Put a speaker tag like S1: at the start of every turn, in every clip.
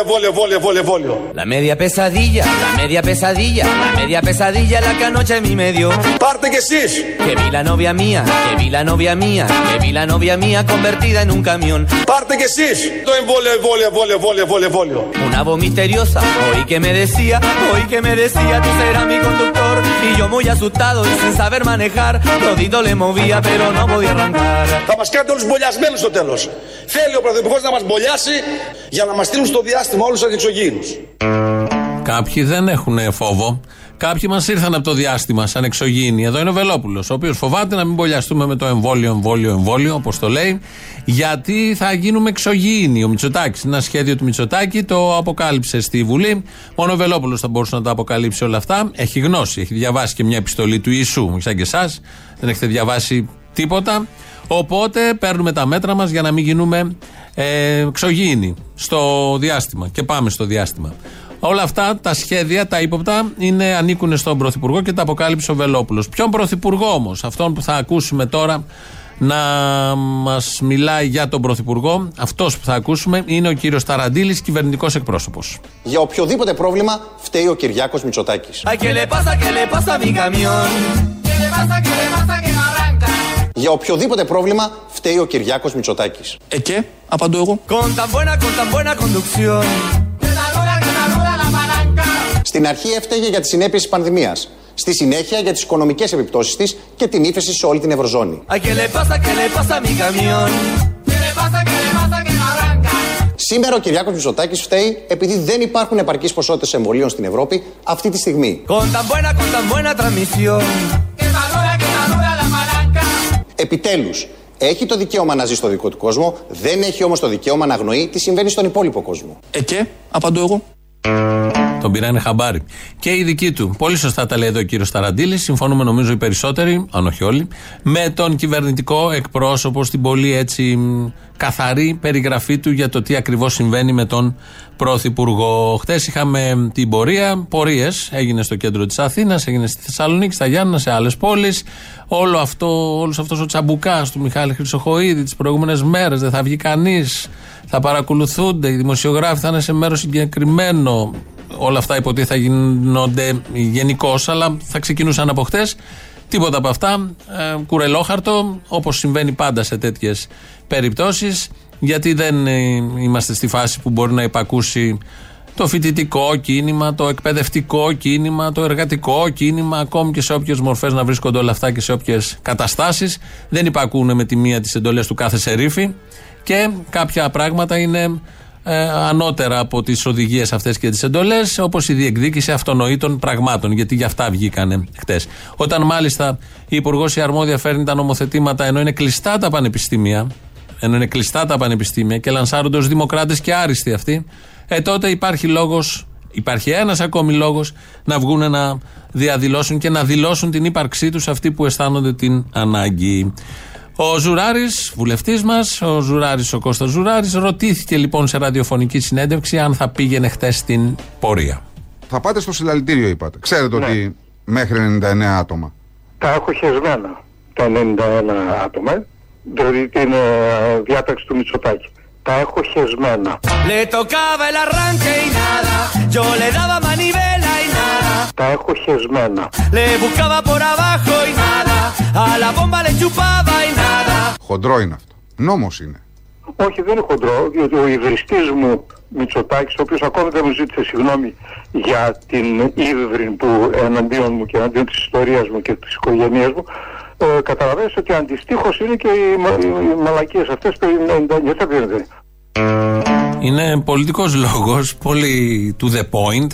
S1: eu vou embolio, embolio, embolio, embolio.
S2: La media pesadilla, la media pesadilla, la media pesadilla la que anoche mi medio.
S1: Πάρτε κι εσείς.
S2: Que vi la novia mía, que vi la novia mía, que vi la novia mía convertida en un camión.
S1: Πάρτε κι εσείς. Το embolio, embolio, embolio, embolio, embolio, embolio.
S2: Una voz misteriosa, oí que me decía, oí que me decía, tú serás mi conductor. Y yo muy asustado y sin saber manejar, todito le movía pero no podía arrancar.
S1: Θα μας κάνετε όλους μπολιασμένους στο τέλος. Θέλει ο Πρωθυπουργός να μας μπολιάσει για να μας στείλουν στο διάστημα όλους τους εξωγήινους.
S3: Κάποιοι δεν έχουν φόβο. Κάποιοι μας ήρθαν από το διάστημα σαν εξωγήινοι. Εδώ είναι ο Βελόπουλος, ο οποίος φοβάται να μην μπολιαστούμε με το εμβόλιο, εμβόλιο, εμβόλιο, όπως το λέει, γιατί θα γίνουμε εξωγήινοι. Ο Μητσοτάκης, ένα σχέδιο του Μητσοτάκη, το αποκάλυψε στη Βουλή. Μόνο ο Βελόπουλος θα μπορούσε να τα αποκαλύψει όλα αυτά. Έχει γνώση, έχει διαβάσει και μια επιστολή του Ιησού, σαν και εσάς. Δεν έχετε διαβάσει τίποτα. Οπότε παίρνουμε τα μέτρα μας για να μην γίνουμε ε, εξωγήινοι στο διάστημα. Και πάμε στο διάστημα. Όλα αυτά τα σχέδια, τα ύποπτα, είναι, ανήκουν στον Πρωθυπουργό και τα αποκάλυψε ο Βελόπουλος. Ποιον Πρωθυπουργό όμως, αυτόν που θα ακούσουμε τώρα να μας μιλάει για τον Πρωθυπουργό, αυτός που θα ακούσουμε είναι ο κύριος Ταραντήλη, κυβερνητικός εκπρόσωπος.
S4: Για οποιοδήποτε πρόβλημα φταίει ο
S2: Κυριάκος Μητσοτάκης.
S4: Για οποιοδήποτε πρόβλημα φταίει ο Κυριάκος Μητσοτάκης.
S5: Ε και, απαντώ εγώ.
S2: Con tan buena, con tan buena conducción. Que saluda, que saluda la palanca.
S4: Στην αρχή έφταιγε για τις συνέπειες της πανδημίας. Στη συνέχεια για τις οικονομικές επιπτώσεις της και την ύφεση σε όλη την Ευρωζώνη.
S2: Ay, ¿qué le pasa, qué le pasa a mi camión? ¿Qué le pasa, qué le pasa que no arranca?
S4: Σήμερα ο Κυριάκος Μητσοτάκης φταίει επειδή δεν υπάρχουν επαρκείς ποσότητες εμβολίων στην Ευρώπη αυτή τη στιγμή.
S2: Con tan buena, con tan buena
S4: Επιτέλους, έχει το δικαίωμα να ζει στο δικό του κόσμο, δεν έχει όμως το δικαίωμα να αγνοεί τι συμβαίνει στον υπόλοιπο κόσμο.
S5: Ε και, απαντώ εγώ.
S3: Τον πήρανε χαμπάρι. Και η δική του. Πολύ σωστά τα λέει εδώ ο κύριος Ταραντήλη. Συμφωνούμε νομίζω οι περισσότεροι, αν όχι όλοι, με τον κυβερνητικό εκπρόσωπο στην πολύ έτσι μ, καθαρή περιγραφή του για το τι ακριβώς συμβαίνει με τον Πρωθυπουργό. Χθες είχαμε την πορεία, πορείες. Έγινε στο κέντρο της Αθήνας, έγινε στη Θεσσαλονίκη, στα Γιάννα, σε άλλες πόλεις. Όλο αυτό, όλος αυτός ο τσαμπουκάς του Μιχάλη Χρυσοχοίδη τις προηγούμενες μέρες, δεν θα βγει κανείς. Θα παρακολουθούνται, οι δημοσιογράφοι θα είναι σε μέρο συγκεκριμένο. Όλα αυτά υποτίθεται θα γίνονται γενικώς, αλλά θα ξεκινούσαν από χτες. Τίποτα από αυτά. Ε, κουρελόχαρτο, όπως συμβαίνει πάντα σε τέτοιες περιπτώσεις, γιατί δεν ε, είμαστε στη φάση που μπορεί να υπακούσει το φοιτητικό κίνημα, το εκπαιδευτικό κίνημα, το εργατικό κίνημα, ακόμη και σε όποιες μορφές να βρίσκονται όλα αυτά και σε όποιες καταστάσεις. Δεν υπακούν με τη μία τις εντολές του κάθε σερίφη και κάποια πράγματα είναι ε, ανώτερα από τις οδηγίες αυτές και τις εντολές, όπως η διεκδίκηση αυτονοήτων πραγμάτων, γιατί για αυτά βγήκανε χτες. Όταν μάλιστα η Υπουργός η Αρμόδια φέρνει τα νομοθετήματα ενώ είναι κλειστά τα πανεπιστήμια, ενώ είναι κλειστά τα πανεπιστήμια και λανσάρονται ως δημοκράτες και άριστοι αυτοί, ε, τότε υπάρχει λόγος, υπάρχει ένας ακόμη λόγος να βγουν να διαδηλώσουν και να δηλώσουν την ύπαρξή τους αυτοί που αισθάνονται την ανάγκη. Ο Ζουράρης, βουλευτής μας, ο Ζουράρης, ο Κώστας Ζουράρης, ρωτήθηκε λοιπόν σε ραδιοφωνική συνέντευξη αν θα πήγαινε χτες στην πορεία.
S6: Θα πάτε στο συλλαλητήριο, είπατε. Ξέρετε
S7: Ναι.
S6: ότι μέχρι 99 átομα.
S7: Τα έχω χεσμένα τα 91 άτομα, δηλαδή την ε, διάταξη του Μητσοτάκη. Τα έχω χεσμένα.
S2: Le tocaba el arranque y nada. Yo le daba manivela y nada.
S7: Τα έχω χεσμένα.
S6: Χοντρό είναι αυτό. Νόμος είναι.
S7: Όχι, δεν είναι χοντρό, διότι ο υβριστής μου Μητσοτάκης, ο οποίος ακόμη δεν μου ζήτησε συγγνώμη για την ύβριν που εναντίον μου και εναντίον της ιστορίας μου και της οικογένειας μου, ε, καταλαβαίνεις ότι αντιστοίχως είναι και οι, μα- οι, οι μαλακίες αυτές το 99, θα πήρετε.
S3: Είναι πολιτικός λόγος, πολύ to the point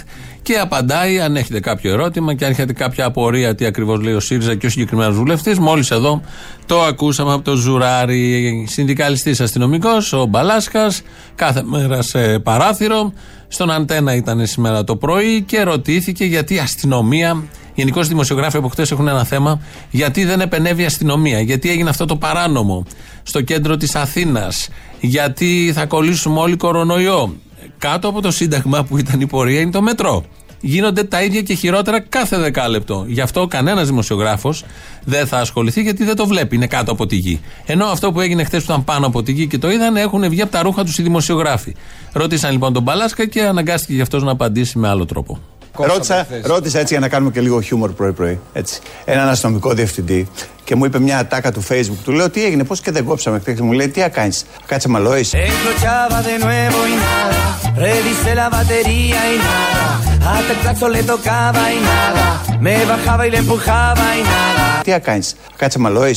S3: και απαντάει αν έχετε κάποιο ερώτημα και αν έχετε κάποια απορία τι ακριβώς λέει ο ΣΥΡΙΖΑ και ο συγκεκριμένος βουλευτής. Μόλις εδώ το ακούσαμε από το Ζουράρι, συνδικαλιστής αστυνομικός, ο Μπαλάσκας, κάθε μέρα σε παράθυρο. Στον Αντένα ήταν σήμερα το πρωί και ρωτήθηκε γιατί η αστυνομία Γενικώς οι δημοσιογράφοι από χτες έχουν ένα θέμα γιατί δεν επενεύει η αστυνομία, γιατί έγινε αυτό το παράνομο στο κέντρο της Αθήνας, γιατί θα κολλήσουμε όλοι κορονοϊό. Κάτω από το Σύνταγμα που ήταν η πορεία είναι το μετρό. γίνονται τα ίδια και χειρότερα κάθε δεκάλεπτο. Γι' αυτό κανένας δημοσιογράφος δεν θα ασχοληθεί γιατί δεν το βλέπει. Είναι κάτω από τη γη. Ενώ αυτό που έγινε χθες που ήταν πάνω από τη γη και το είδαν έχουν βγει από τα ρούχα τους οι δημοσιογράφοι. Ρώτησαν λοιπόν τον Μπαλάσκα και αναγκάστηκε γι' αυτός να απαντήσει με άλλο τρόπο.
S8: Ρώτησα, ρώτησα έτσι για να κάνουμε και λίγο χιούμορ πρωί-πρωί. Έτσι. Έναν αστυνομικό διευθυντή και μου είπε μια ατάκα του Facebook. Του λέω τι έγινε, πώς και δεν κόψαμε χθες; Μου λέει τι κάνεις, κάτσε μαλόι.
S2: Encrochaba de nuevo y nada, revisé la batería y nada, hasta el claxon le tocaba y nada, me bajaba y le empujaba y nada.
S8: Τι κάνεις, κάτσε μαλόι.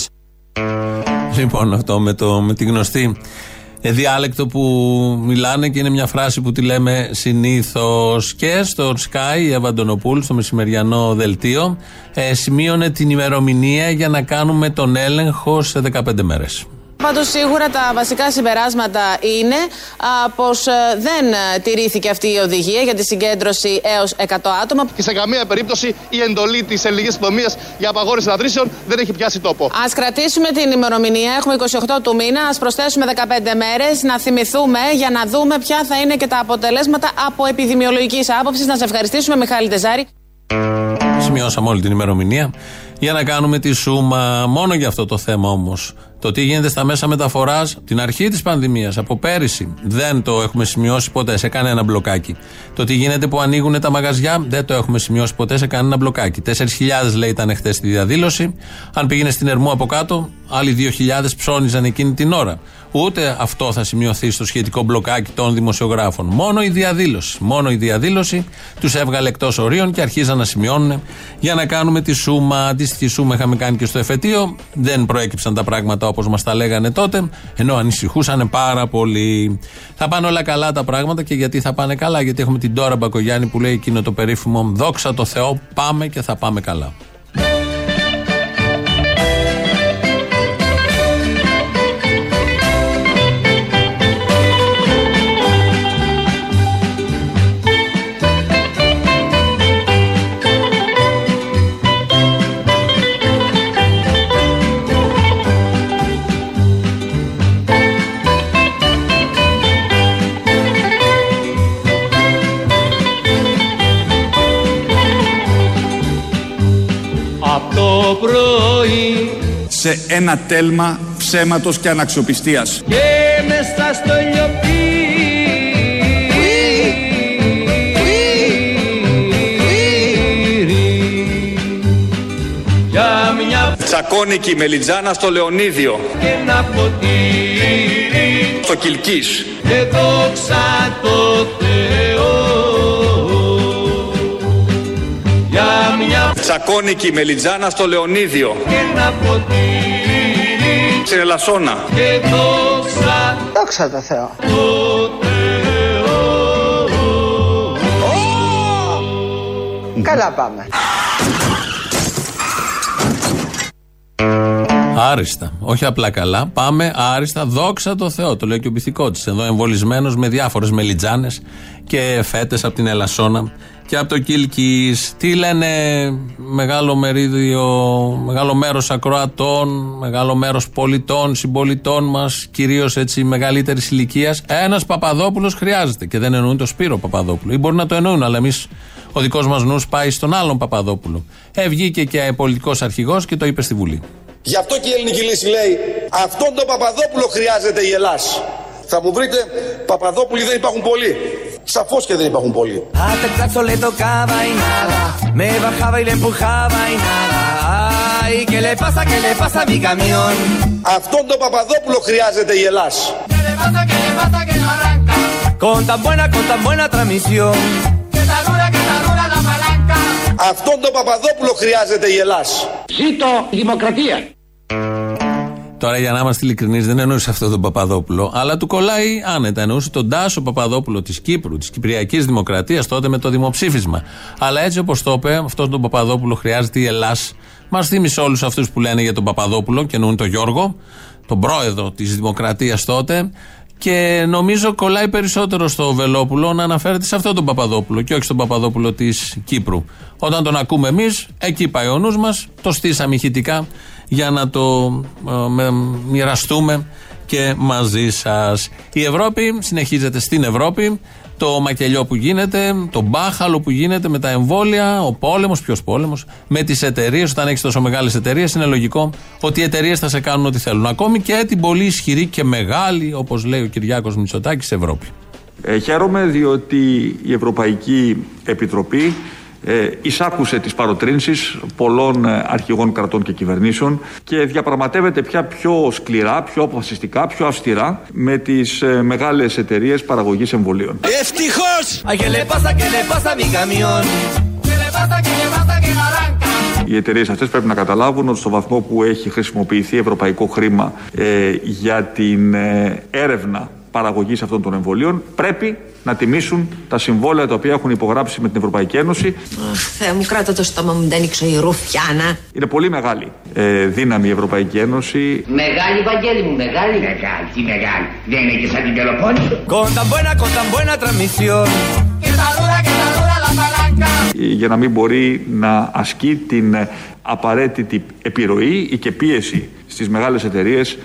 S3: Λοιπόν, αυτό με, το, με τη γνωστή ε, διάλεκτο που μιλάνε και είναι μια φράση που τη λέμε συνήθως και στο Sky η Εύα Αντωνοπούλ, στο μεσημεριανό δελτίο ε, σημείωνε την ημερομηνία για να κάνουμε τον έλεγχο σε 15 μέρες.
S9: Πάντως σίγουρα τα βασικά συμπεράσματα είναι πως ε, δεν ε, τηρήθηκε αυτή η οδηγία για τη συγκέντρωση έως 100 άτομα.
S10: Και σε καμία περίπτωση η εντολή της ελληνικής αστυνομία για απαγόρευση αναδρήσεων δεν έχει πιάσει τόπο.
S9: Ας κρατήσουμε την ημερομηνία, έχουμε 28 του μήνα, ας προσθέσουμε 15 μέρες, να θυμηθούμε για να δούμε ποια θα είναι και τα αποτελέσματα από επιδημιολογικής άποψης. Να σε ευχαριστήσουμε Μιχάλη Τεζάρη.
S3: Σημειώσαμε όλη την ημερομηνία για να κάνουμε τη σούμα. Μόνο για αυτό το θέμα όμως. Το τι γίνεται στα μέσα μεταφοράς την αρχή της πανδημίας, από πέρυσι, δεν το έχουμε σημειώσει ποτέ σε κανένα μπλοκάκι. Το τι γίνεται που ανοίγουν τα μαγαζιά, δεν το έχουμε σημειώσει ποτέ σε κανένα μπλοκάκι. 4.000 λέει ήταν χθες στη διαδήλωση. Αν πήγαινε στην Ερμού από κάτω, άλλοι 2.000 ψώνιζαν εκείνη την ώρα. Ούτε αυτό θα σημειωθεί στο σχετικό μπλοκάκι των δημοσιογράφων. Μόνο η διαδήλωση. Μόνο η διαδήλωση τους έβγαλε εκτός ορίων και αρχίζαν να σημειώνουν για να κάνουμε τη σούμα. Αντίστοιχη σούμα είχαμε κάνει και στο εφετείο. Δεν προέκυψαν τα πράγματα όπως μας τα λέγανε τότε, ενώ ανησυχούσαν πάρα πολύ. Θα πάνε όλα καλά τα πράγματα και γιατί θα πάνε καλά, γιατί έχουμε την Τώρα Μπακογιάννη που λέει εκείνο το περίφημο Δόξα τω Θεώ, πάμε και θα πάμε καλά.
S11: Σε ένα τέλμα ψέματος και αναξιοπιστίας.
S12: και μέσα στο λιοπύρι για μια
S11: Τσακώνικη μελιτζάνα στο Λεωνίδιο,
S12: και ένα ποτήρι
S11: στο Κιλκής.
S12: και δόξα τω Θεώ για μια
S11: Τσακώνικη μελιτζάνα στο Λεωνίδιο,
S12: και ένα ποτήρι
S11: στην Ελασσόνα.
S12: και δόξα
S13: Δόξα τω Θεώ.
S12: τω Θεώ
S13: Καλά πάμε.
S3: Άριστα. Όχι απλά καλά. Πάμε άριστα. Δόξα τω Θεώ. Το λέει και ο πυθικό τη. Εδώ εμβολισμένος με διάφορες μελιτζάνες και φέτες από την Ελασσόνα και από το Κίλκι. Τι λένε μεγάλο μερίδιο, μεγάλο μέρος ακροατών, μεγάλο μέρος πολιτών, συμπολιτών μας, κυρίως έτσι μεγαλύτερης ηλικίας. Ένας Παπαδόπουλος χρειάζεται. Και δεν εννοούν το Σπύρο Παπαδόπουλο. Ή μπορεί να το εννοούν, αλλά εμείς ο δικός μας νους πάει στον άλλον Παπαδόπουλο. Ε, βγήκε και πολιτικός αρχηγός και το είπε στη Βουλή.
S1: Γι' αυτό και η ελληνική λύση λέει αυτόν τον Παπαδόπουλο χρειάζεται η Ελλάς. Θα μου βρείτε Παπαδόπουλοι δεν υπάρχουν πολλοί. Σαφώς και δεν υπάρχουν πολλοί.
S2: Hasta el claxon le tocaba y nada, me bajaba y le empujaba y nada. Ay, ¿qué le pasa, qué le pasa a mi camión?
S1: Αυτόν τον Παπαδόπουλο χρειάζεται η Ελλάς.
S12: ¿Qué le pasa, qué le pasa que no arranca?
S2: Con tan buena, con tan buena transmisión.
S1: Αυτόν τον Παπαδόπουλο χρειάζεται η Ελλάς.
S13: Ζήτω η δημοκρατία.
S3: Τώρα για να είμαστε ειλικρινείς, δεν εννοούσε αυτό τον Παπαδόπουλο, αλλά του κολλάει άνετα. Εννοούσε τον Τάσο Παπαδόπουλο της Κύπρου, της Κυπριακής Δημοκρατίας, τότε με το δημοψήφισμα. Αλλά έτσι όπως το είπε, αυτόν τον Παπαδόπουλο χρειάζεται η Ελλάς. Μας θύμισε όλους αυτούς που λένε για τον Παπαδόπουλο και εννοούν τον Γιώργο, τον πρόεδρο της Δημοκρατίας τότε. Και νομίζω κολλάει περισσότερο στο Βελόπουλο να αναφέρεται σε αυτόν τον Παπαδόπουλο και όχι στον Παπαδόπουλο της Κύπρου. Όταν τον ακούμε εμείς, εκεί πάει ο νους μας, το στήσαμε ηχητικά για να το ε, με- μοιραστούμε και μαζί σας. Η Ευρώπη συνεχίζεται στην Ευρώπη το μακελιό που γίνεται, το μπάχαλο που γίνεται με τα εμβόλια, ο πόλεμος, ποιος πόλεμος, με τις εταιρείες. Όταν έχεις τόσο μεγάλες εταιρείες, είναι λογικό ότι οι εταιρείες θα σε κάνουν ό,τι θέλουν. Ακόμη και την πολύ ισχυρή και μεγάλη, όπως λέει ο Κυριάκος Μητσοτάκης, Ευρώπη.
S14: Ε, χαίρομαι διότι η Ευρωπαϊκή Επιτροπή ε, εισάκουσε τις παροτρύνσεις πολλών ε, αρχηγών κρατών και κυβερνήσεων και διαπραγματεύεται πια πιο σκληρά, πιο αποφασιστικά, πιο αυστηρά με τις ε, μεγάλες εταιρείες παραγωγής εμβολίων.
S2: Ευτυχώς! ¿A qué le pasa, qué le pasa a mi camión?
S12: ¿Qué le pasa, qué le pasa que no arranca?
S14: Οι εταιρείες αυτές πρέπει να καταλάβουν ότι στο βαθμό που έχει χρησιμοποιηθεί ευρωπαϊκό χρήμα ε, για την ε, έρευνα παραγωγής αυτών των εμβολίων, πρέπει να τιμήσουν τα συμβόλαια τα οποία έχουν υπογράψει με την Ευρωπαϊκή Ένωση.
S15: Αχ, Θεέ μου, κράτα το στόμα μου, δεν ανοίξω η ρουφιάνα.
S14: Είναι πολύ μεγάλη ε, δύναμη η Ευρωπαϊκή Ένωση.
S13: Μεγάλη, Βαγγέλη μου, μεγάλη. Μεγάλη, τι μεγάλη. Δεν είναι και σαν την Πελοπόννησο.
S2: Con tan buena, con tan buena transmisión.
S12: Que está dura, que está dura la palanca.
S14: για να μην μπορεί να ασκεί την ε, απαραίτητη επιρροή ή και πίεση στις μεγάλες εταιρείες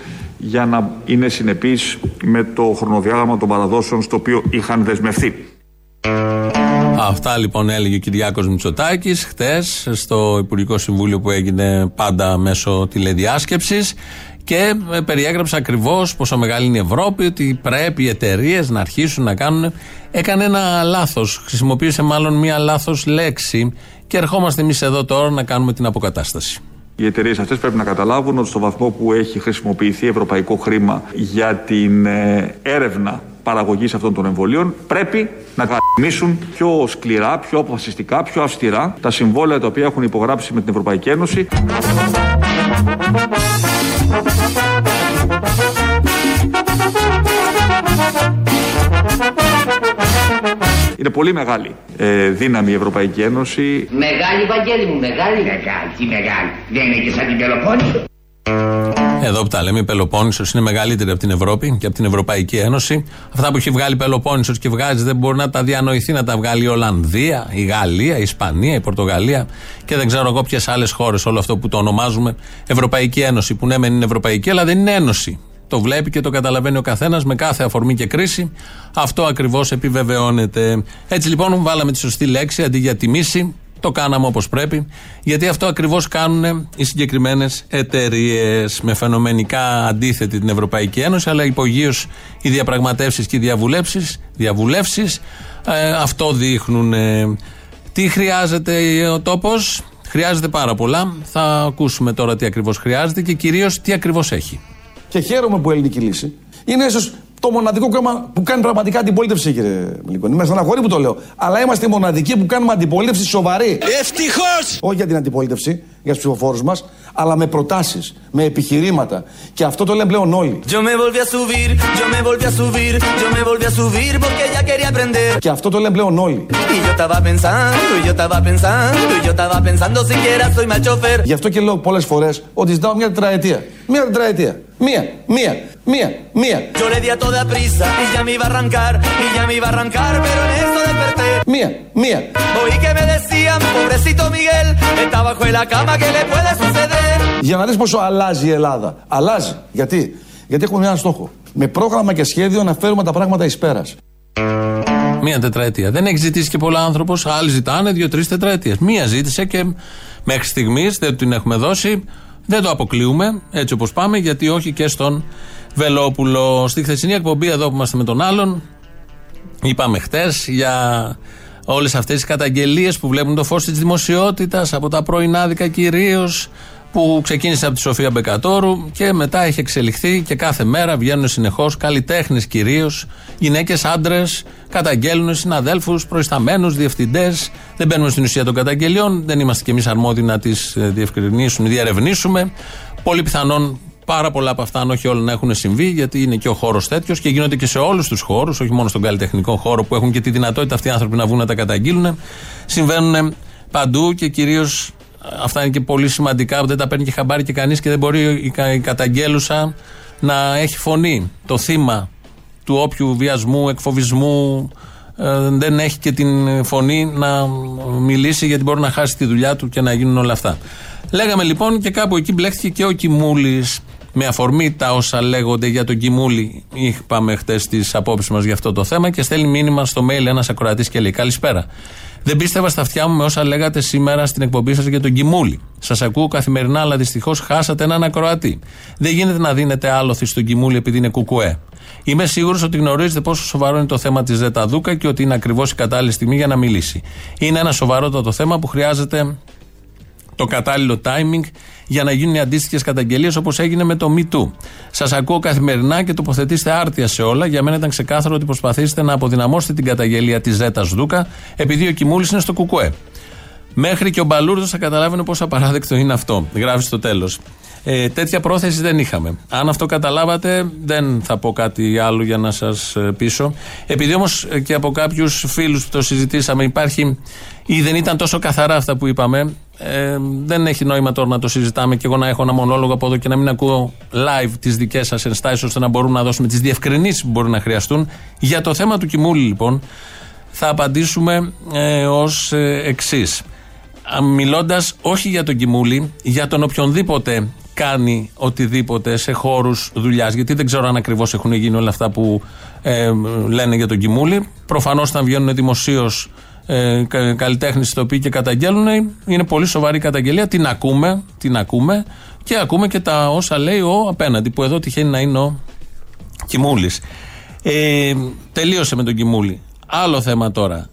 S14: για να είναι συνεπείς με το χρονοδιάγραμμα των παραδόσεων στο οποίο είχαν δεσμευθεί.
S3: Αυτά λοιπόν έλεγε ο Κυριάκος Μητσοτάκης χτες στο Υπουργικό Συμβούλιο που έγινε πάντα μέσω τηλεδιάσκεψης και ε, περιέγραψε ακριβώς πόσο μεγάλη είναι η Ευρώπη, ότι πρέπει οι εταιρείες να αρχίσουν να κάνουν. Έκανε ένα λάθος. Χρησιμοποίησε μάλλον μία λάθος λέξη και ερχόμαστε εμείς εδώ τώρα να κάνουμε την αποκατάσταση.
S14: Οι εταιρείες αυτές πρέπει να καταλάβουν ότι στο βαθμό που έχει χρησιμοποιηθεί ευρωπαϊκό χρήμα για την ε, έρευνα παραγωγής αυτών των εμβολίων, πρέπει να γαμίσουν πιο σκληρά, πιο αποφασιστικά, πιο αυστηρά τα συμβόλαια τα οποία έχουν υπογράψει με την Ευρωπαϊκή Ένωση. Είναι πολύ μεγάλη ε, δύναμη η Ευρωπαϊκή Ένωση.
S13: Μεγάλη, Βαγγέλη μου, μεγάλη. Μεγάλη, τι μεγάλη. Δεν είναι και σαν την Πελοπόννησο.
S3: Εδώ που τα λέμε, η Πελοπόννησος είναι μεγαλύτερη από την Ευρώπη και από την Ευρωπαϊκή Ένωση. Αυτά που έχει βγάλει η Πελοπόννησος και βγάζει δεν μπορεί να τα διανοηθεί να τα βγάλει η Ολλανδία, η Γαλλία, η Ισπανία, η Πορτογαλία και δεν ξέρω εγώ ποιες άλλες χώρες. Όλο αυτό που το ονομάζουμε Ευρωπαϊκή Ένωση. Που ναι, μεν είναι Ευρωπαϊκή, αλλά δεν είναι Ένωση. Το βλέπει και το καταλαβαίνει ο καθένας με κάθε αφορμή και κρίση. Αυτό ακριβώς επιβεβαιώνεται. Έτσι λοιπόν, βάλαμε τη σωστή λέξη αντί για τιμήσει. Το κάναμε όπως πρέπει, γιατί αυτό ακριβώς κάνουν οι συγκεκριμένες εταιρείες με φαινομενικά αντίθετη την Ευρωπαϊκή Ένωση, αλλά υπογείως οι διαπραγματεύσεις και οι διαβουλεύσεις ε, αυτό δείχνουν. Ε, τι χρειάζεται ο τόπος, χρειάζεται πάρα πολλά. Θα ακούσουμε τώρα τι ακριβώς χρειάζεται και κυρίως τι ακριβώς έχει.
S16: Και χαίρομαι που η ελληνική λύση. Είναι ίσως το μοναδικό κόμμα που κάνει πραγματικά αντιπολίτευση, κύριε Μιλικόνη. Με στεναχωρεί που το λέω. Αλλά είμαστε οι μοναδικοί που κάνουμε αντιπολίτευση σοβαρή.
S2: Ευτυχώς!
S16: Όχι για την αντιπολίτευση, για τους ψηφοφόρους μας, αλλά με προτάσεις, με επιχειρήματα. Και αυτό το λένε πλέον όλοι.
S2: Yo me volví a subir, yo me volví a subir, yo me volví a subir porque ya quería aprender.
S16: Και αυτό το λένε πλέον όλοι.
S2: Y yo estaba pensando, y yo estaba pensando, y yo estaba pensando siquiera soy mal chofer.
S16: Γι' αυτό και λέω πολλές φορές ότι ζητάω μια τετραετία. Μια τετραετία. Μία, μία, μία, μία.
S2: Yo le di a toda prisa y ya me iba a arrancar, y ya me iba a arrancar, pero en eso desperté.
S16: Μία, μία.
S2: Oí que me decían, pobrecito Miguel, está bajo en la cama, ¿qué le puede suceder?
S16: Για να δεις πόσο αλλάζει η Ελλάδα. Αλλάζει. Γιατί, Γιατί έχουμε έναν στόχο. Με πρόγραμμα και σχέδιο να φέρουμε τα πράγματα εις πέρας.
S3: Μία τετραετία. Δεν έχει ζητήσει και πολλά άνθρωπος. Άλλοι ζητάνε δύο-τρεις τετραετίες. Μία ζήτησε και μέχρι στιγμής δεν την έχουμε δώσει. Δεν το αποκλείουμε έτσι όπως πάμε, γιατί όχι και στον Βελόπουλο. Στη χθεσινή εκπομπή εδώ που είμαστε με τον άλλον, είπαμε χτες για όλες αυτές τις καταγγελίες που βλέπουν το φως της δημοσιότητας από τα πρωινάδικα κυρίως που ξεκίνησε από τη Σοφία Μπεκατόρου και μετά έχει εξελιχθεί και κάθε μέρα βγαίνουν συνεχώς καλλιτέχνες κυρίως, γυναίκες, άντρες, καταγγέλνουν συναδέλφους, προϊσταμένους, διευθυντές. Δεν μπαίνουμε στην ουσία των καταγγελιών, δεν είμαστε κι εμείς αρμόδιοι να τις διευκρινίσουμε, διαρευνήσουμε. Πολύ πιθανόν πάρα πολλά από αυτά, αν όχι όλα, να έχουν συμβεί, γιατί είναι και ο χώρος τέτοιος και γίνονται και σε όλους τους χώρους, όχι μόνο στον καλλιτεχνικό χώρο που έχουν και τη δυνατότητα αυτοί οι άνθρωποι να βγουν να τα καταγγείλουν. Συμβαίνουν παντού και κυρίως αυτά είναι και πολύ σημαντικά που δεν τα παίρνει και χαμπάρι και κανείς και δεν μπορεί η, κα- η καταγγέλουσα να έχει φωνή. Το θύμα του όποιου βιασμού, εκφοβισμού ε, δεν έχει και την φωνή να μιλήσει γιατί μπορεί να χάσει τη δουλειά του και να γίνουν όλα αυτά. Λέγαμε λοιπόν και κάπου εκεί μπλέχτηκε και ο Κιμούλης. Με αφορμή τα όσα λέγονται για τον Κιμούλη, είπαμε χτες τις απόψεις μας για αυτό το θέμα και στέλνει μήνυμα στο mail ένας ακροατής και λέει: Καλησπέρα. Δεν πίστευα στα αυτιά μου με όσα λέγατε σήμερα στην εκπομπή σας για τον Κιμούλη. Σας ακούω καθημερινά, αλλά δυστυχώς χάσατε έναν ακροατή. Δεν γίνεται να δίνετε άλοθη στον Κιμούλη επειδή είναι κουκουέ. Είμαι σίγουρος ότι γνωρίζετε πόσο σοβαρό είναι το θέμα της Ζέτα Δούκα και ότι είναι ακριβώς η κατάλληλη στιγμή για να μιλήσει. Είναι ένα σοβαρότατο θέμα που χρειάζεται το κατάλληλο timing για να γίνουν οι αντίστοιχες καταγγελίες όπως έγινε με το Me Too. Σας ακούω καθημερινά και τοποθετήστε άρτια σε όλα. Για μένα ήταν ξεκάθαρο ότι προσπαθήσετε να αποδυναμώσετε την καταγγελία της Ζέτας Δούκα, επειδή ο Κιμούλη είναι στο Κουκουέ. Μέχρι και ο Μπαλούρδος θα καταλάβαινε πόσο απαράδεκτο είναι αυτό. Γράφει στο τέλος. Ε, τέτοια πρόθεση δεν είχαμε. Αν αυτό καταλάβατε, δεν θα πω κάτι άλλο για να σας πείσω. Επειδή όμως και από κάποιους φίλους που το συζητήσαμε υπάρχει ή δεν ήταν τόσο καθαρά αυτά που είπαμε, ε, δεν έχει νόημα τώρα να το συζητάμε και εγώ να έχω ένα μονόλογο από εδώ και να μην ακούω live τις δικές σας ενστάσεις ώστε να μπορούμε να δώσουμε τις διευκρινήσεις που μπορεί να χρειαστούν. Για το θέμα του Κιμούλη, λοιπόν, θα απαντήσουμε ε, ως ε, εξής. Μιλώντας όχι για τον Κιμούλη, για τον οποιονδήποτε κάνει οτιδήποτε σε χώρους δουλειάς. Γιατί δεν ξέρω αν ακριβώς έχουν γίνει όλα αυτά που ε, λένε για τον Κιμούλη. Προφανώς, όταν βγαίνουν δημοσίως ε, καλλιτέχνες οποίοι και καταγγέλνουν, είναι πολύ σοβαρή καταγγελία. Την ακούμε, την ακούμε και ακούμε και τα όσα λέει ο απέναντι, που εδώ τυχαίνει να είναι ο Κιμούλης. Ε, τελείωσε με τον Κιμούλη. Άλλο θέμα τώρα.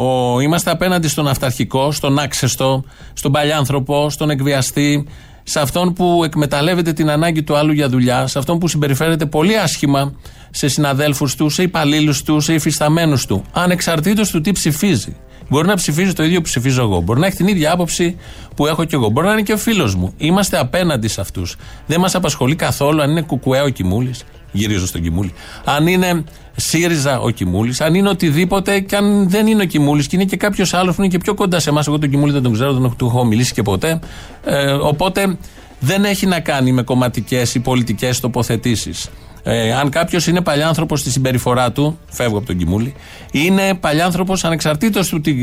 S3: Ο, είμαστε απέναντι στον αυταρχικό, στον άξεστο, στον παλιάνθρωπο, στον εκβιαστή, σε αυτόν που εκμεταλλεύεται την ανάγκη του άλλου για δουλειά, σε αυτόν που συμπεριφέρεται πολύ άσχημα σε συναδέλφους του, σε υπαλλήλους του, σε υφισταμένους του, ανεξαρτήτως του τι ψηφίζει. Μπορεί να ψηφίζει το ίδιο που ψηφίζω εγώ. Μπορεί να έχει την ίδια άποψη που έχω κι εγώ. Μπορεί να είναι και ο φίλος μου. Είμαστε απέναντι σε αυτούς. Δεν μας απασχολεί καθόλου αν είναι κουκουέ ο Κιμούλης. Γυρίζω στον Κιμούλη. Αν είναι ΣΥΡΙΖΑ ο Κιμούλης, αν είναι οτιδήποτε και αν δεν είναι ο Κιμούλης και είναι και κάποιος άλλος που είναι και πιο κοντά σε εμάς. Εγώ τον Κιμούλη δεν τον ξέρω, δεν του έχω μιλήσει και ποτέ. Ε, οπότε δεν έχει να κάνει με κομματικές ή πολιτικές τοποθετήσεις. Ε, αν κάποιος είναι παλιάνθρωπος στη συμπεριφορά του, φεύγω από τον Κιμούλη, είναι παλιάνθρωπος ανεξαρτήτως του τι,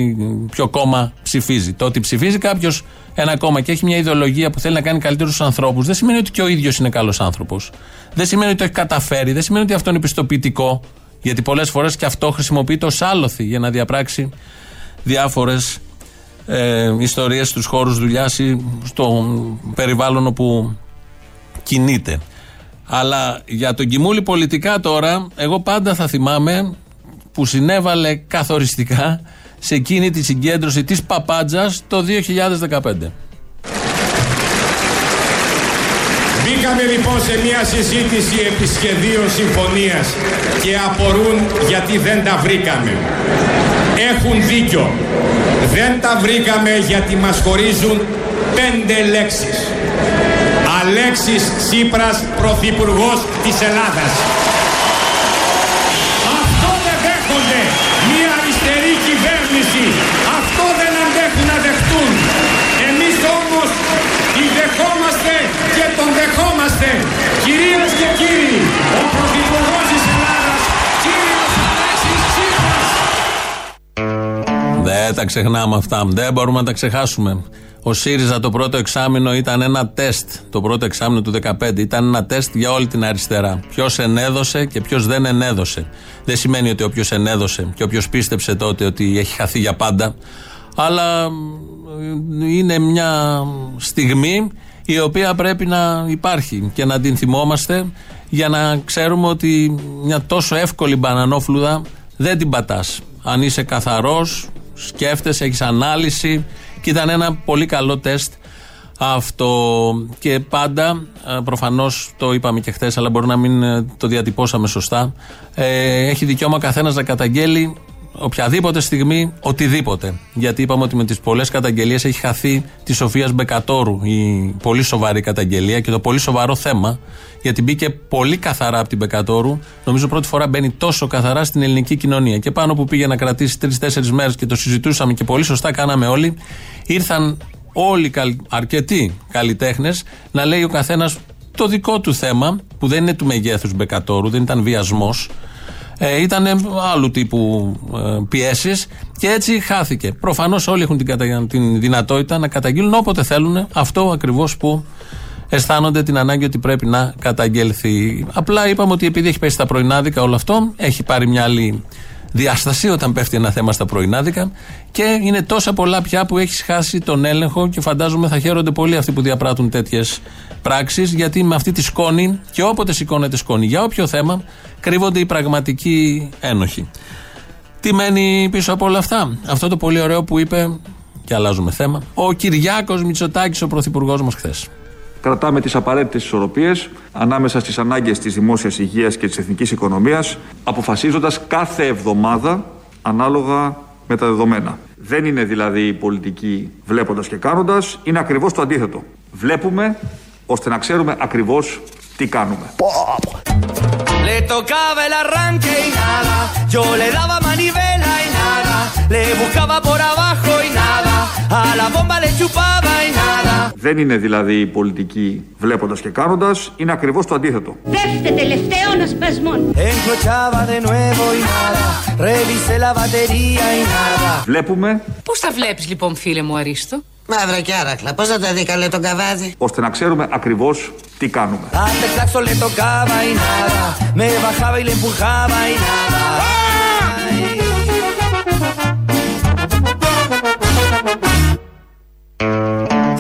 S3: ποιο κόμμα ψηφίζει. Το ότι ψηφίζει κάποιος ένα κόμμα και έχει μια ιδεολογία που θέλει να κάνει καλύτερους ανθρώπους, δεν σημαίνει ότι και ο ίδιος είναι καλός άνθρωπος. Δεν σημαίνει ότι το έχει καταφέρει, δεν σημαίνει ότι αυτό είναι πιστοποιητικό. Γιατί πολλές φορές και αυτό χρησιμοποιείται ως άλοθη για να διαπράξει διάφορες ε, ιστορίες στους χώρους δουλειάς ή στο περιβάλλον όπου κινείται. Αλλά για τον Κιμούλη πολιτικά τώρα, εγώ πάντα θα θυμάμαι που συνέβαλε καθοριστικά σε εκείνη τη συγκέντρωση της Παπάντζας το 2015.
S17: Μπήκαμε λοιπόν σε μια συζήτηση επί σχεδίων συμφωνίας και απορούν γιατί δεν τα βρήκαμε. Έχουν δίκιο. Δεν τα βρήκαμε γιατί μας χωρίζουν πέντε λέξεις. Αλέξης Τσίπρας, Πρωθυπουργός της Ελλάδας. Αυτό δεν δέχονται μια αριστερή κυβέρνηση. Αυτό δεν αντέχουν να δεχτούν. Εμείς όμως τη δεχόμαστε και τον δεχόμαστε. Κυρίες και κύριοι, ο Πρωθυπουργός της Ελλάδας, κύριος Αλέξης Τσίπρας.
S3: Δεν τα ξεχνάμε αυτά. Δεν μπορούμε να τα ξεχάσουμε. Ο ΣΥΡΙΖΑ το πρώτο εξάμεινο ήταν ένα τεστ. Το πρώτο εξάμεινο του 2015 ήταν ένα τεστ για όλη την αριστερά. Ποιος ενέδωσε και ποιος δεν ενέδωσε. Δεν σημαίνει ότι όποιος ενέδωσε και όποιος πίστεψε τότε ότι έχει χαθεί για πάντα. Αλλά είναι μια στιγμή η οποία πρέπει να υπάρχει και να την θυμόμαστε για να ξέρουμε ότι μια τόσο εύκολη μπανανόφλουδα δεν την πατάς. Αν είσαι καθαρός, σκέφτεσαι, έχεις ανάλυση, και ήταν ένα πολύ καλό τεστ αυτό. Και πάντα, προφανώς το είπαμε και χθες, αλλά μπορεί να μην ε, το διατυπώσαμε σωστά. Ε, έχει δικαίωμα καθένας να καταγγέλει οποιαδήποτε στιγμή οτιδήποτε. Γιατί είπαμε ότι με τις πολλές καταγγελίες έχει χαθεί τη Σοφίας Μπεκατόρου η πολύ σοβαρή καταγγελία και το πολύ σοβαρό θέμα. Γιατί μπήκε πολύ καθαρά από την Μπεκατόρου. Νομίζω πρώτη φορά μπαίνει τόσο καθαρά στην ελληνική κοινωνία. Και πάνω που πήγε να κρατήσει τρει-τέσσερι μέρες και το συζητούσαμε και πολύ σωστά κάναμε όλοι, ήρθαν όλοι αρκετοί καλλιτέχνες να λέει ο καθένας το δικό του θέμα, που δεν είναι του μεγέθους Μπεκατόρου, δεν ήταν βιασμός, ε, ήταν άλλου τύπου ε, πιέσεις και έτσι χάθηκε. Προφανώς όλοι έχουν την, την δυνατότητα να καταγγείλουν όποτε θέλουν αυτό ακριβώς που αισθάνονται την ανάγκη ότι πρέπει να καταγγελθεί. Απλά είπαμε ότι επειδή έχει πέσει στα πρωινάδικα όλο αυτό, έχει πάρει μια άλλη διάσταση όταν πέφτει ένα θέμα στα πρωινάδικα και είναι τόσα πολλά πια που έχεις χάσει τον έλεγχο και φαντάζομαι θα χαίρονται πολύ αυτοί που διαπράττουν τέτοιες πράξεις γιατί με αυτή τη σκόνη και όποτε σηκώνεται σκόνη για όποιο θέμα κρύβονται οι πραγματικοί ένοχοι. Τι μένει πίσω από όλα αυτά, αυτό το πολύ ωραίο που είπε και αλλάζουμε θέμα, ο Κυριάκος Μητσοτάκης, ο πρωθυπουργός μας χθες.
S14: Κρατάμε τις απαραίτητες ισορροπίες ανάμεσα στις ανάγκες της δημόσιας υγείας και της εθνικής οικονομίας, αποφασίζοντας κάθε εβδομάδα ανάλογα με τα δεδομένα. Δεν είναι δηλαδή η πολιτική βλέποντας και κάνοντας, είναι ακριβώς το αντίθετο. Βλέπουμε ώστε να ξέρουμε ακριβώς τι κάνουμε.
S2: Le tocaba el arranque y nada, yo le daba manivela y nada, le buscaba por abajo y nada, a la bomba le chupaba y nada.
S14: Δεν είναι δηλαδή η πολιτική βλέποντας και κάνοντας, είναι ακριβώς το αντίθετο.
S18: Δέστε τελευταίων ασπασμών.
S2: Enclochaba de nuevo y nada, revisé la batería y nada.
S14: Βλέπουμε
S19: Πώς τα βλέπεις λοιπόν φίλε μου Αρίστο;
S20: Μαύρα και άρακλα. Πώς θα τα δει καλέ τον καβάδι;
S14: ώστε να ξέρουμε ακριβώς τι κάνουμε.
S2: Hasta el claxon le tocaba y nada, me bajaba y le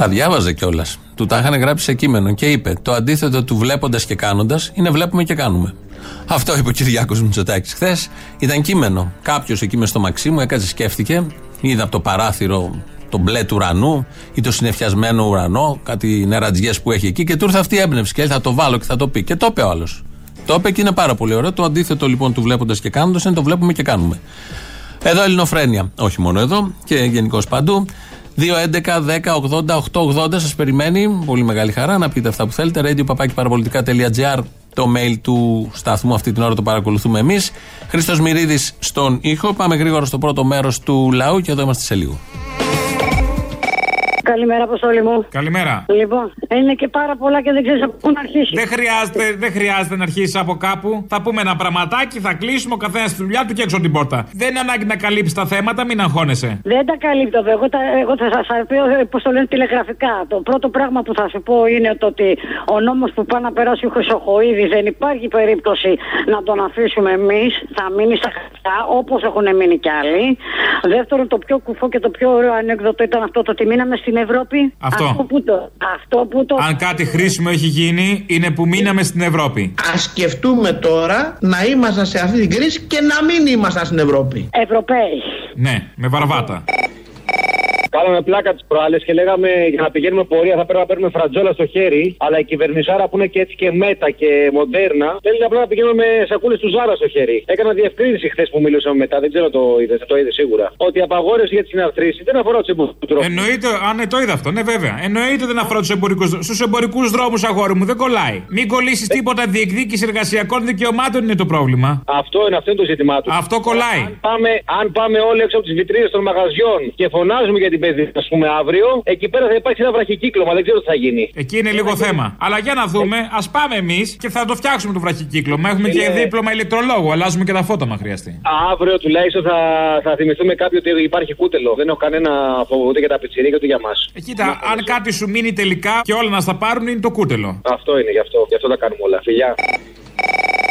S3: Τα διάβαζε κιόλας. Του τα είχαν γράψει σε κείμενο και είπε: Το αντίθετο του βλέποντας και κάνοντας είναι βλέπουμε και κάνουμε. Αυτό είπε ο Κυριάκος Μητσοτάκης χθες. Ήταν κείμενο. Κάποιος εκεί με στο Μαξίμου έκατσε, σκέφτηκε, είδε από το παράθυρο τον μπλε του ουρανού ή το συνεφιασμένο ουρανό, κάτι νερατζιές που έχει εκεί και του ήρθε αυτή η έμπνευση και λέει, θα το βάλω και θα το πει. Και το είπε ο άλλος. Το είπε και είναι πάρα πολύ ωραίο. Το αντίθετο λοιπόν του βλέποντας και κάνοντας είναι το βλέπουμε και κάνουμε. Εδώ Ελληνοφρένια. Όχι μόνο εδώ και γενικώς παντού. 2.11.10.80.880 σας περιμένει. Πολύ μεγάλη χαρά να πείτε αυτά που θέλετε. radio το mail του σταθμού αυτή την ώρα το παρακολουθούμε εμείς. Χρήστος Μυρίδης στον ήχο. Πάμε γρήγορα στο πρώτο μέρος του λαού και εδώ είμαστε σε λίγο.
S21: Καλημέρα, Αποστόλη μου.
S22: Καλημέρα.
S21: Λοιπόν, είναι και πάρα πολλά και δεν ξέρεις από πού να αρχίσει.
S22: Δεν χρειάζεται, δεν χρειάζεται να αρχίσει από κάπου. Θα πούμε ένα πραγματάκι, θα κλείσουμε ο καθένας στη δουλειά του και έξω από την πόρτα. Δεν είναι ανάγκη να καλύψεις τα θέματα, μην αγχώνεσαι.
S21: Δεν τα καλύπτω. Εγώ, τα, εγώ θα σας πει, πώς το λένε τηλεγραφικά. Το πρώτο πράγμα που θα σου πω είναι το ότι ο νόμος που πάει να περάσει ο Χρυσοχοίδης δεν υπάρχει περίπτωση να τον αφήσουμε εμείς. Θα μείνει στα χαρτιά όπως έχουν μείνει κι άλλοι. Δεύτερον, το πιο κουφό και το πιο ωραίο ανέκδοτο ήταν αυτό το ότι μείναμε στην Ευρώπη.
S22: Αυτό.
S21: που το. Αυτό που το.
S22: Αν κάτι χρήσιμο έχει γίνει, είναι που μείναμε στην Ευρώπη.
S20: Α σκεφτούμε τώρα να ήμασταν σε αυτή την κρίση και να μην ήμασταν στην Ευρώπη.
S21: Ευρωπαίοι.
S22: Ναι, με βαρβάτα.
S23: Κάναμε πλάκα τις προάλλες και λέγαμε για να πηγαίνουμε πορεία θα πρέπει να παίρνουμε φρατζόλα στο χέρι. Αλλά η κυβερνησάρα που είναι και έτσι και μέτα και μοντέρνα θέλει απλά να πηγαίνουμε με σακούλες του Ζάρα στο χέρι. Έκανα διευκρίνηση χθες που μιλούσαμε μετά, δεν ξέρω το είδες, το είδες σίγουρα. Ότι η απαγόρευση για τις συναρθρήσει δεν αφορά τους εμπορικούς δρόμους.
S22: Εννοείται, αν ναι, το είδα αυτό, ναι βέβαια. Εννοείται δεν αφορά τους εμπορικούς δρόμους. Στους εμπορικούς δρόμους, αγόρι μου, δεν κολλάει. Μην κολλήσεις τίποτα διεκδίκηση εργασιακών δικαιωμάτων είναι το πρόβλημα.
S23: Αυτό είναι, αυτό είναι το ζήτημά τους.
S22: Αυτό κολλάει.
S23: Αν πάμε, αν πάμε όλοι έξω από τις βιτρίνες των μαγαζιών και φωνάζουμε για την παιδεία, ας πούμε αύριο, εκεί πέρα θα υπάρξει ένα βραχικύκλωμα, δεν ξέρω τι θα γίνει.
S22: Εκεί είναι λίγο θέμα. Αλλά για να δούμε, ας πάμε εμείς και θα το φτιάξουμε το βραχικύκλωμα. Έχουμε και
S23: Είναι-
S22: δίπλωμα ηλεκτρολόγου. Αλλάζουμε και τα φώτα, μα χρειαστεί.
S23: Αύριο τουλάχιστον θα, θα θυμηθούμε κάποιοι ότι υπάρχει κούτελο. Δεν έχω κανένα φόβο ούτε για τα πιτσιρίκια ούτε για μας.
S22: Ε, Κοίτα, αν κάτι σου μείνει τελικά και όλα να στα πάρουν είναι το κούτελο.
S23: Αυτό είναι γι' αυτό. Γι' αυτό τα κάνουμε όλα. Φιλιά.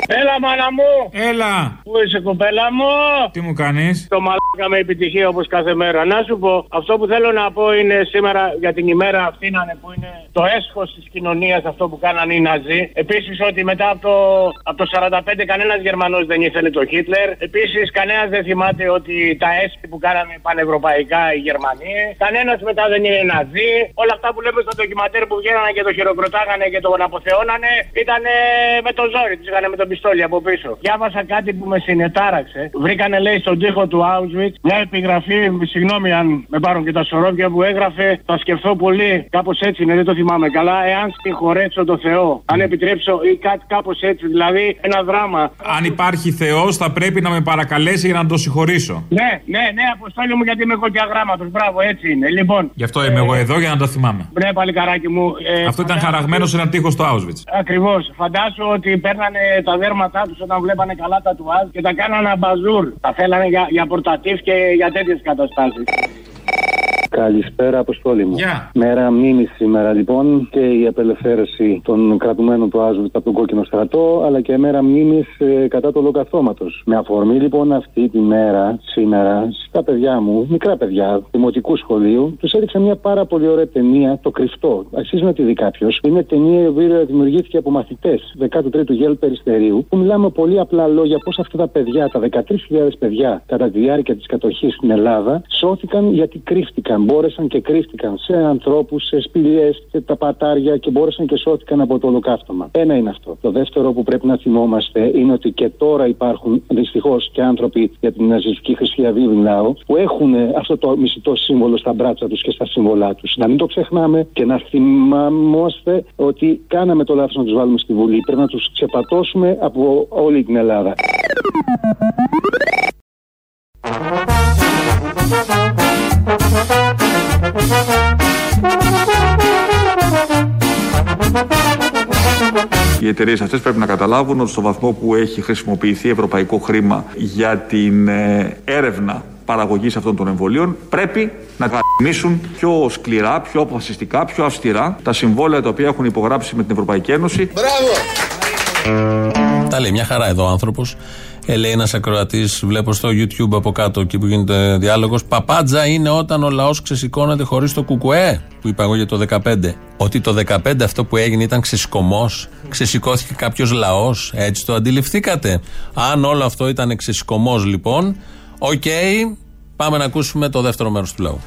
S24: Έλα, μάνα μου!
S22: Έλα!
S24: Πού είσαι, κοπέλα μου!
S22: Τι μου κάνεις;
S24: Το μαλάκα με επιτυχία όπως κάθε μέρα. Να σου πω, αυτό που θέλω να πω είναι σήμερα για την ημέρα αυτή να είναι που είναι το έσχος της κοινωνίας αυτό που κάνανε οι Ναζί. Επίσης ότι μετά από το, από το 45 κανένας Γερμανός δεν ήθελε το Χίτλερ. Επίσης κανένας δεν θυμάται ότι τα έσχη που κάνανε πανευρωπαϊκά οι Γερμανοί. Κανένας μετά δεν είναι Ναζί. Όλα αυτά που λέμε στο ντοκιματέρ που βγαίνανε και το χειροκροτάγανε και τον αποθεώνανε ήταν με το ζόρι. Τους είχαν με τον πιστόλι από πίσω. Διάβασα κάτι που με συνετάραξε. Βρήκανε λέει στον τοίχο του Auschwitz μια επιγραφή, συγγνώμη αν με πάρουν και τα σωρόβια που έγραφε. Θα σκεφτώ πολύ, κάπως έτσι είναι, δεν το θυμάμαι καλά. Εάν συγχωρέσω το Θεό, αν επιτρέψω ή κάτι κάπως έτσι, δηλαδή ένα δράμα.
S22: Αν υπάρχει Θεός, θα πρέπει να με παρακαλέσει για να το συγχωρήσω.
S24: Ναι, ναι, ναι, αποστόλη μου γιατί είμαι εγώ και αγράμματος. Μπράβο, έτσι είναι. Λοιπόν,
S22: Γι' αυτό είμαι εγώ εδώ για να το θυμάμαι.
S24: ναι, παλικαράκι μου. ε,
S22: Αυτό ήταν
S24: φαντάσου-
S22: χαραγμένος σε ένα τείχο στο Auschwitz.
S24: Ακριβώς. Φαντάσου ότι παίρνανε τα δέρματά τους όταν βλέπανε καλά τα τουάζ και τα κάνανε μπαζούρ. Τα θέλανε για, για πορτατίφ και για τέτοιες καταστάσεις.
S25: Καλησπέρα, Αποστόλη μου.
S22: Γεια.
S25: Μέρα μνήμης σήμερα λοιπόν και η απελευθέρωση των κρατουμένων του Άζου από τον κόκκινο στρατό, αλλά και μέρα μνήμης κατά του ολοκαυτώματο. Με αφορμή λοιπόν αυτή τη μέρα σήμερα, στα παιδιά μου, μικρά παιδιά, δημοτικού σχολείου, τους έδειξα μια πάρα πολύ ωραία ταινία, Το Κρυφτό. Αξίζει να τη δει κάποιος. Είναι ταινία η οποία δημιουργήθηκε από μαθητές 13ου Γέλ Περιστερίου, που μιλάμε πολύ απλά λόγια πώς αυτά τα παιδιά, τα 13.000 παιδιά, κατά τη διάρκεια της κατοχής στην Ελλάδα, σώθηκαν γιατί κρύφτηκαν. Μπόρεσαν και κρύφτηκαν σε ανθρώπους, σε σπηλιές, σε τα πατάρια και μπόρεσαν και σώθηκαν από το ολοκαύτωμα. Ένα είναι αυτό. Το δεύτερο που πρέπει να θυμόμαστε είναι ότι και τώρα υπάρχουν δυστυχώς και άνθρωποι για την ναζιστική Χρυσή Αυγή μιλάω, που έχουν αυτό το μισητό σύμβολο στα μπράτσα τους και στα σύμβολά τους. Να μην το ξεχνάμε και να θυμάμαστε ότι κάναμε το λάθος να τους βάλουμε στη Βουλή. Πρέπει να τους ξεπατώσουμε από όλη την Ελλάδα.
S14: Οι εταιρείες αυτές πρέπει να καταλάβουν ότι στο βαθμό που έχει χρησιμοποιηθεί ευρωπαϊκό χρήμα για την ε, έρευνα παραγωγής αυτών των εμβολίων, πρέπει να κατανοήσουν πιο σκληρά, πιο αποφασιστικά, πιο αυστηρά τα συμβόλαια τα οποία έχουν υπογράψει με την Ευρωπαϊκή Ένωση.
S3: Τα λέει μια χαρά εδώ ο άνθρωπος. Ε, λέει ένας ακροατής, βλέπω στο YouTube από κάτω εκεί που γίνεται διάλογος. Παπάτζα είναι όταν ο λαός ξεσηκώνεται χωρίς το ΚΚΕ, που είπα εγώ για το 15. Ότι το 15 αυτό που έγινε ήταν ξεσηκωμό, ξεσηκώθηκε κάποιος λαός, έτσι το αντιληφθήκατε. Αν όλο αυτό ήταν ξεσηκωμό λοιπόν, οκ, πάμε να ακούσουμε το δεύτερο μέρος του λαού.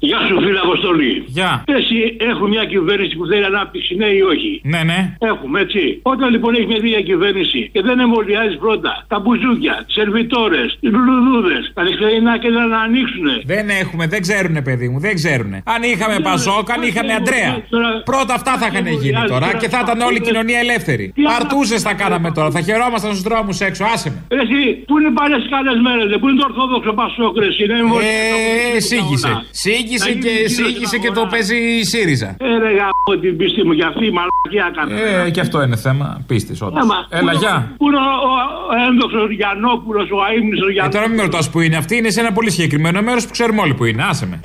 S26: Γεια σου, φίλε Αποστολή.
S22: Γεια.
S26: Εσύ έχουν μια κυβέρνηση που θέλει ανάπτυξη, ναι ή όχι;
S22: Ναι, ναι.
S26: Έχουμε, έτσι. Όταν λοιπόν έχεις μια τέτοια κυβέρνηση και δεν εμβολιάζεις πρώτα τα μπουζούκια, τις σερβιτόρες, τις λουλουδούδες, τα δεξιά κέντρα να ανοίξουν.
S22: Δεν έχουμε, δεν ξέρουνε, παιδί μου, δεν ξέρουνε. Αν είχαμε Πασόκ, αν είχαμε Αντρέα. Πρώτα αυτά θα είχαν γίνει τώρα και θα ήταν όλη η κοινωνία ελεύθερη. Παρτούζες θα κάναμε τώρα, θα χαιρόμασταν στους δρόμους έξω, άσε με.
S26: Εσύ, πού είναι παλιές καλές μέρες, πού είναι το Ορθόδοξο Πασόκ, ρε, εσύ, είναι
S22: Ε, σύγησε. Σύγησε και, σύγησε και το παίζει η ΣΥΡΙΖΑ.
S26: Ε, ρε, γαμώ την πίστη μου, για αυτή η μαλακία έκανε.
S22: Ε, και αυτό είναι θέμα πίστης, όντως.
S26: Έμα,
S22: Έλα,
S26: πού-
S22: γεια.
S26: Πού είναι ο, ο, ο ένδοξο Γιαννόπουλο, ο αίμνητο
S22: Ε,
S26: Γιαννόπουλο.
S22: τώρα μην με ρωτάς που είναι αυτή, είναι σε ένα πολύ συγκεκριμένο μέρος που ξέρουμε όλοι που είναι. Άσε με.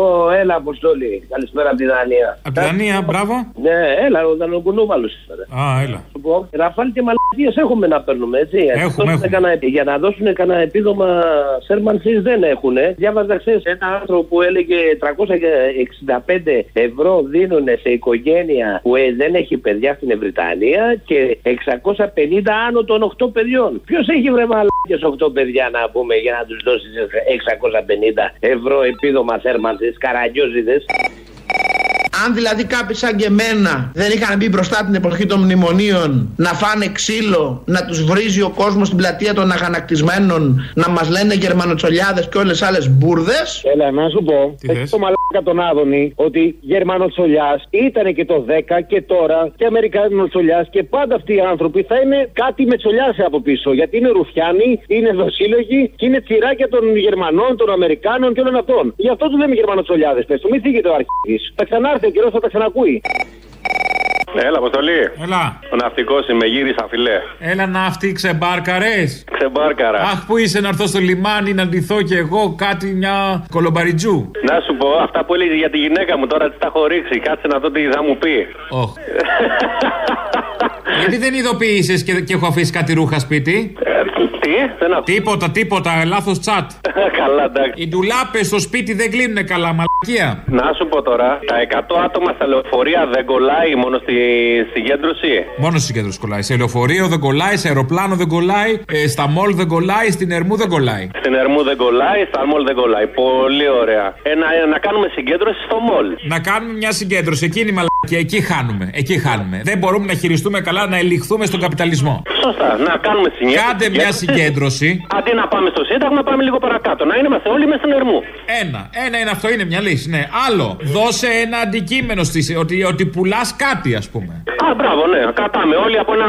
S27: Ω, έλα, Αποστόλη. Καλησπέρα από τη Δανία.
S22: Από τη Δανία, μπράβο.
S27: Ναι, έλα, ο Δανοκουνούβαλο σήμερα.
S22: Α, έλα.
S27: Σου πω, Ραφάλ και μαλακίες έχουμε να παίρνουμε, έτσι.
S22: Έχουμε,
S27: Δώσουν
S22: έχουμε.
S27: κανένα- για να δώσουν κανένα επίδομα σέρμανση δεν έχουν. Διάβαζα χθες ένα άνθρωπο που έλεγε 365 ευρώ δίνουν σε οικογένεια που ε, δεν έχει παιδιά στην Βρυτανία και 650 άνω των 8 παιδιών. Ποιος έχει βρε μαλακίες 8 παιδιά να πούμε για να τους δώσεις 650 ευρώ επίδομα θέρμανση, καραγκιόζιδε.
S20: Αν δηλαδή κάποιοι σαν και εμένα δεν είχαν μπει μπροστά την εποχή των μνημονίων να φάνε ξύλο, να τους βρίζει ο κόσμος στην πλατεία των αγανακτισμένων, να μας λένε γερμανοτσολιάδες και όλες άλλες μπουρδες.
S23: Έλα, να σου πω.
S22: Τι
S23: Έχει
S22: θες;
S23: το μαλάκα τον Άδωνη ότι Γερμανοτσολιάς ήταν και το 10 και τώρα και Αμερικανοτσολιάς και πάντα αυτοί οι άνθρωποι θα είναι κάτι με τσολιάς από πίσω. Γιατί είναι ρουφιάνοι, είναι δοσύλλογοι και είναι τσιράκια των Γερμανών, των Αμερικάνων και όλων αυτών. Γι' αυτό τους λέμε Γερμανοτσολιάδες. Πες του, μην φύγετε ο αρχή. Θα ξανάρθει ο καιρός, θα τα ξανακούει.
S28: Έλα, Αποστολή.
S22: Έλα.
S28: Ο ναυτικός είμαι, γύρισα φιλέ.
S22: Έλα να αυτή ξεμπάρκαρες.
S28: Ξεμπάρκαρα.
S22: Αχ, που είσαι να έρθω στο λιμάνι να ντυθώ κι εγώ κάτι μια κολομπαριτζού.
S28: Να σου πω, αυτά που έλεγε για τη γυναίκα μου τώρα τις τα έχω ρίξει. Κάτσε να δω τι θα μου πει.
S22: Όχ. Γιατί δεν ειδοποίησε και, και έχω αφήσει κάτι ρούχα σπίτι;
S28: Ε, τι, δεν άκουσα.
S22: Τίποτα, τίποτα, λάθος τσάτ.
S28: Καλά, εντάξει.
S22: Οι ντουλάπες στο σπίτι δεν κλείνουν καλά, μαλακία.
S28: Να σου πω τώρα, τα 100 άτομα στα λεωφορεία δεν κολλάει μόνο στη συγκέντρωση;
S22: Μόνο στη συγκέντρωση κολλάει. Σε λεωφορείο δεν κολλάει, σε αεροπλάνο δεν κολλάει, ε, στα μολ δεν κολλάει, στην Ερμού δεν κολλάει.
S28: Στην Ερμού δεν κολλάει, στα Μολ δεν κολλάει. Πολύ ωραία. Ε, να, να κάνουμε συγκέντρωση στο Μολ.
S22: Να κάνουμε μια συγκέντρωση. Εκείνη η μαλακία, εκεί χάνουμε. Εκεί χάνουμε. Δεν μπορούμε να χειριστούμε καλά, να ελιχθούμε στον καπιταλισμό.
S28: Σωστά, να κάνουμε συγκέντρωση.
S22: Κάντε μια συγκέντρωση.
S28: Αντί να πάμε στο Σύνταγμα, πάμε λίγο παρακάτω. Να είμαστε όλοι με στην Ερμού.
S22: Ένα. Ένα είναι αυτό, είναι μια λύση. Ναι. Άλλο. Δώσε ένα αντικείμενο στη, ότι, ότι πουλάς κάτι, ας πούμε.
S28: Α, μπράβο, ναι. Κατάμε όλοι από ένα.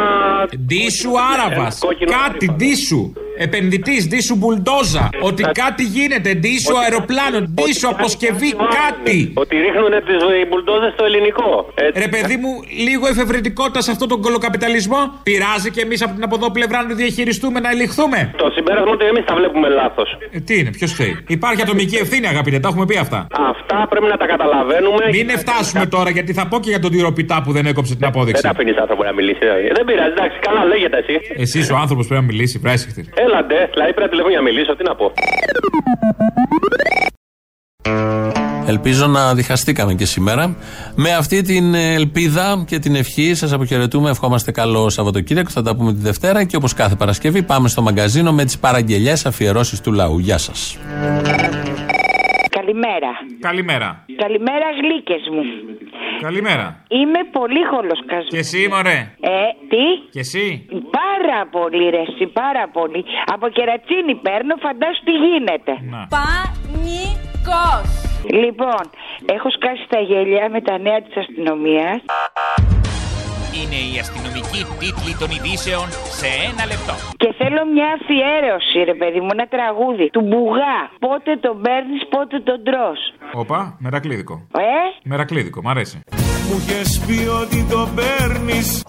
S22: Ντίσου Άραβας.
S28: Ένα κόκκινο
S22: Κάτι, ντίσου. Επενδυτής, ντύσου μπουλντόζα. Ότι κάτι γίνεται, ντύσου αεροπλάνο, ντύσου αποσκευή, κάτι.
S28: Ότι ρίχνουν τι μπουλντόζες στο ελληνικό. Έτσι.
S22: Ρε παιδί μου, λίγο εφευρετικότητα σε αυτόν τον κολοκαπιταλισμό. Πειράζει και εμείς από την από εδώ πλευρά να το διαχειριστούμε, να ελιχθούμε.
S28: Το συμπέρασμα ότι εμείς τα βλέπουμε λάθος.
S22: Ε, τι είναι, ποιος φταίει. Υπάρχει ατομική ευθύνη, αγαπητέ, τα έχουμε πει αυτά.
S28: Αυτά πρέπει να τα καταλαβαίνουμε.
S22: Μην φτάσουμε τώρα, γιατί θα πω και για τον τυροπιτά που δεν έκοψε την απόδειξη.
S28: Δεν αφήνεις άνθρωπο να μιλήσει. δηλαδή. Δεν πειράζει, εντάξει, καλά λέγεται εσύ.
S22: Εσύ ο άνθρωπος πρέπει να μιλήσει, βράσιχτη.
S28: Έλαντε, δηλαδή πρέπει να τηλεφωνήσω για να μιλήσω, τι να πω.
S3: Ελπίζω να διχαστήκαμε και σήμερα. Με αυτή την ελπίδα και την ευχή σας αποχαιρετούμε. Ευχόμαστε καλό Σαββατοκύριακο. Θα τα πούμε τη Δευτέρα και όπως κάθε Παρασκευή πάμε στο μαγκαζίνο με τις παραγγελίε αφιερώσεις του λαού. Γεια σας.
S29: Καλημέρα.
S22: Καλημέρα.
S29: Καλημέρα, γλύκες μου.
S22: Καλημέρα.
S29: Είμαι πολύ χολοσκασμένη.
S22: Και εσύ, μωρέ;
S29: Ε, τι;
S22: Και εσύ;
S29: Πάρα πολύ, ρε, εσύ, πάρα πολύ. Από κερατσίνη παίρνω, φαντάσου τι γίνεται.
S30: Πανικός.
S29: Λοιπόν, έχω σκάσει τα γέλια με τα νέα της αστυνομίας.
S31: Είναι η αστυνομική τίτλη των ειδήσεων σε ένα λεπτό.
S29: Και θέλω μια αφιέρωση, ρε παιδί μου, ένα τραγούδι του Μπουγά. Πότε τον παίρνεις, πότε τον τρως.
S22: Όπα, μερακλίδικο.
S29: Ε;
S22: Μερακλίδικο, μ' αρέσει.
S32: Μου είχες πει ότι το παίρνεις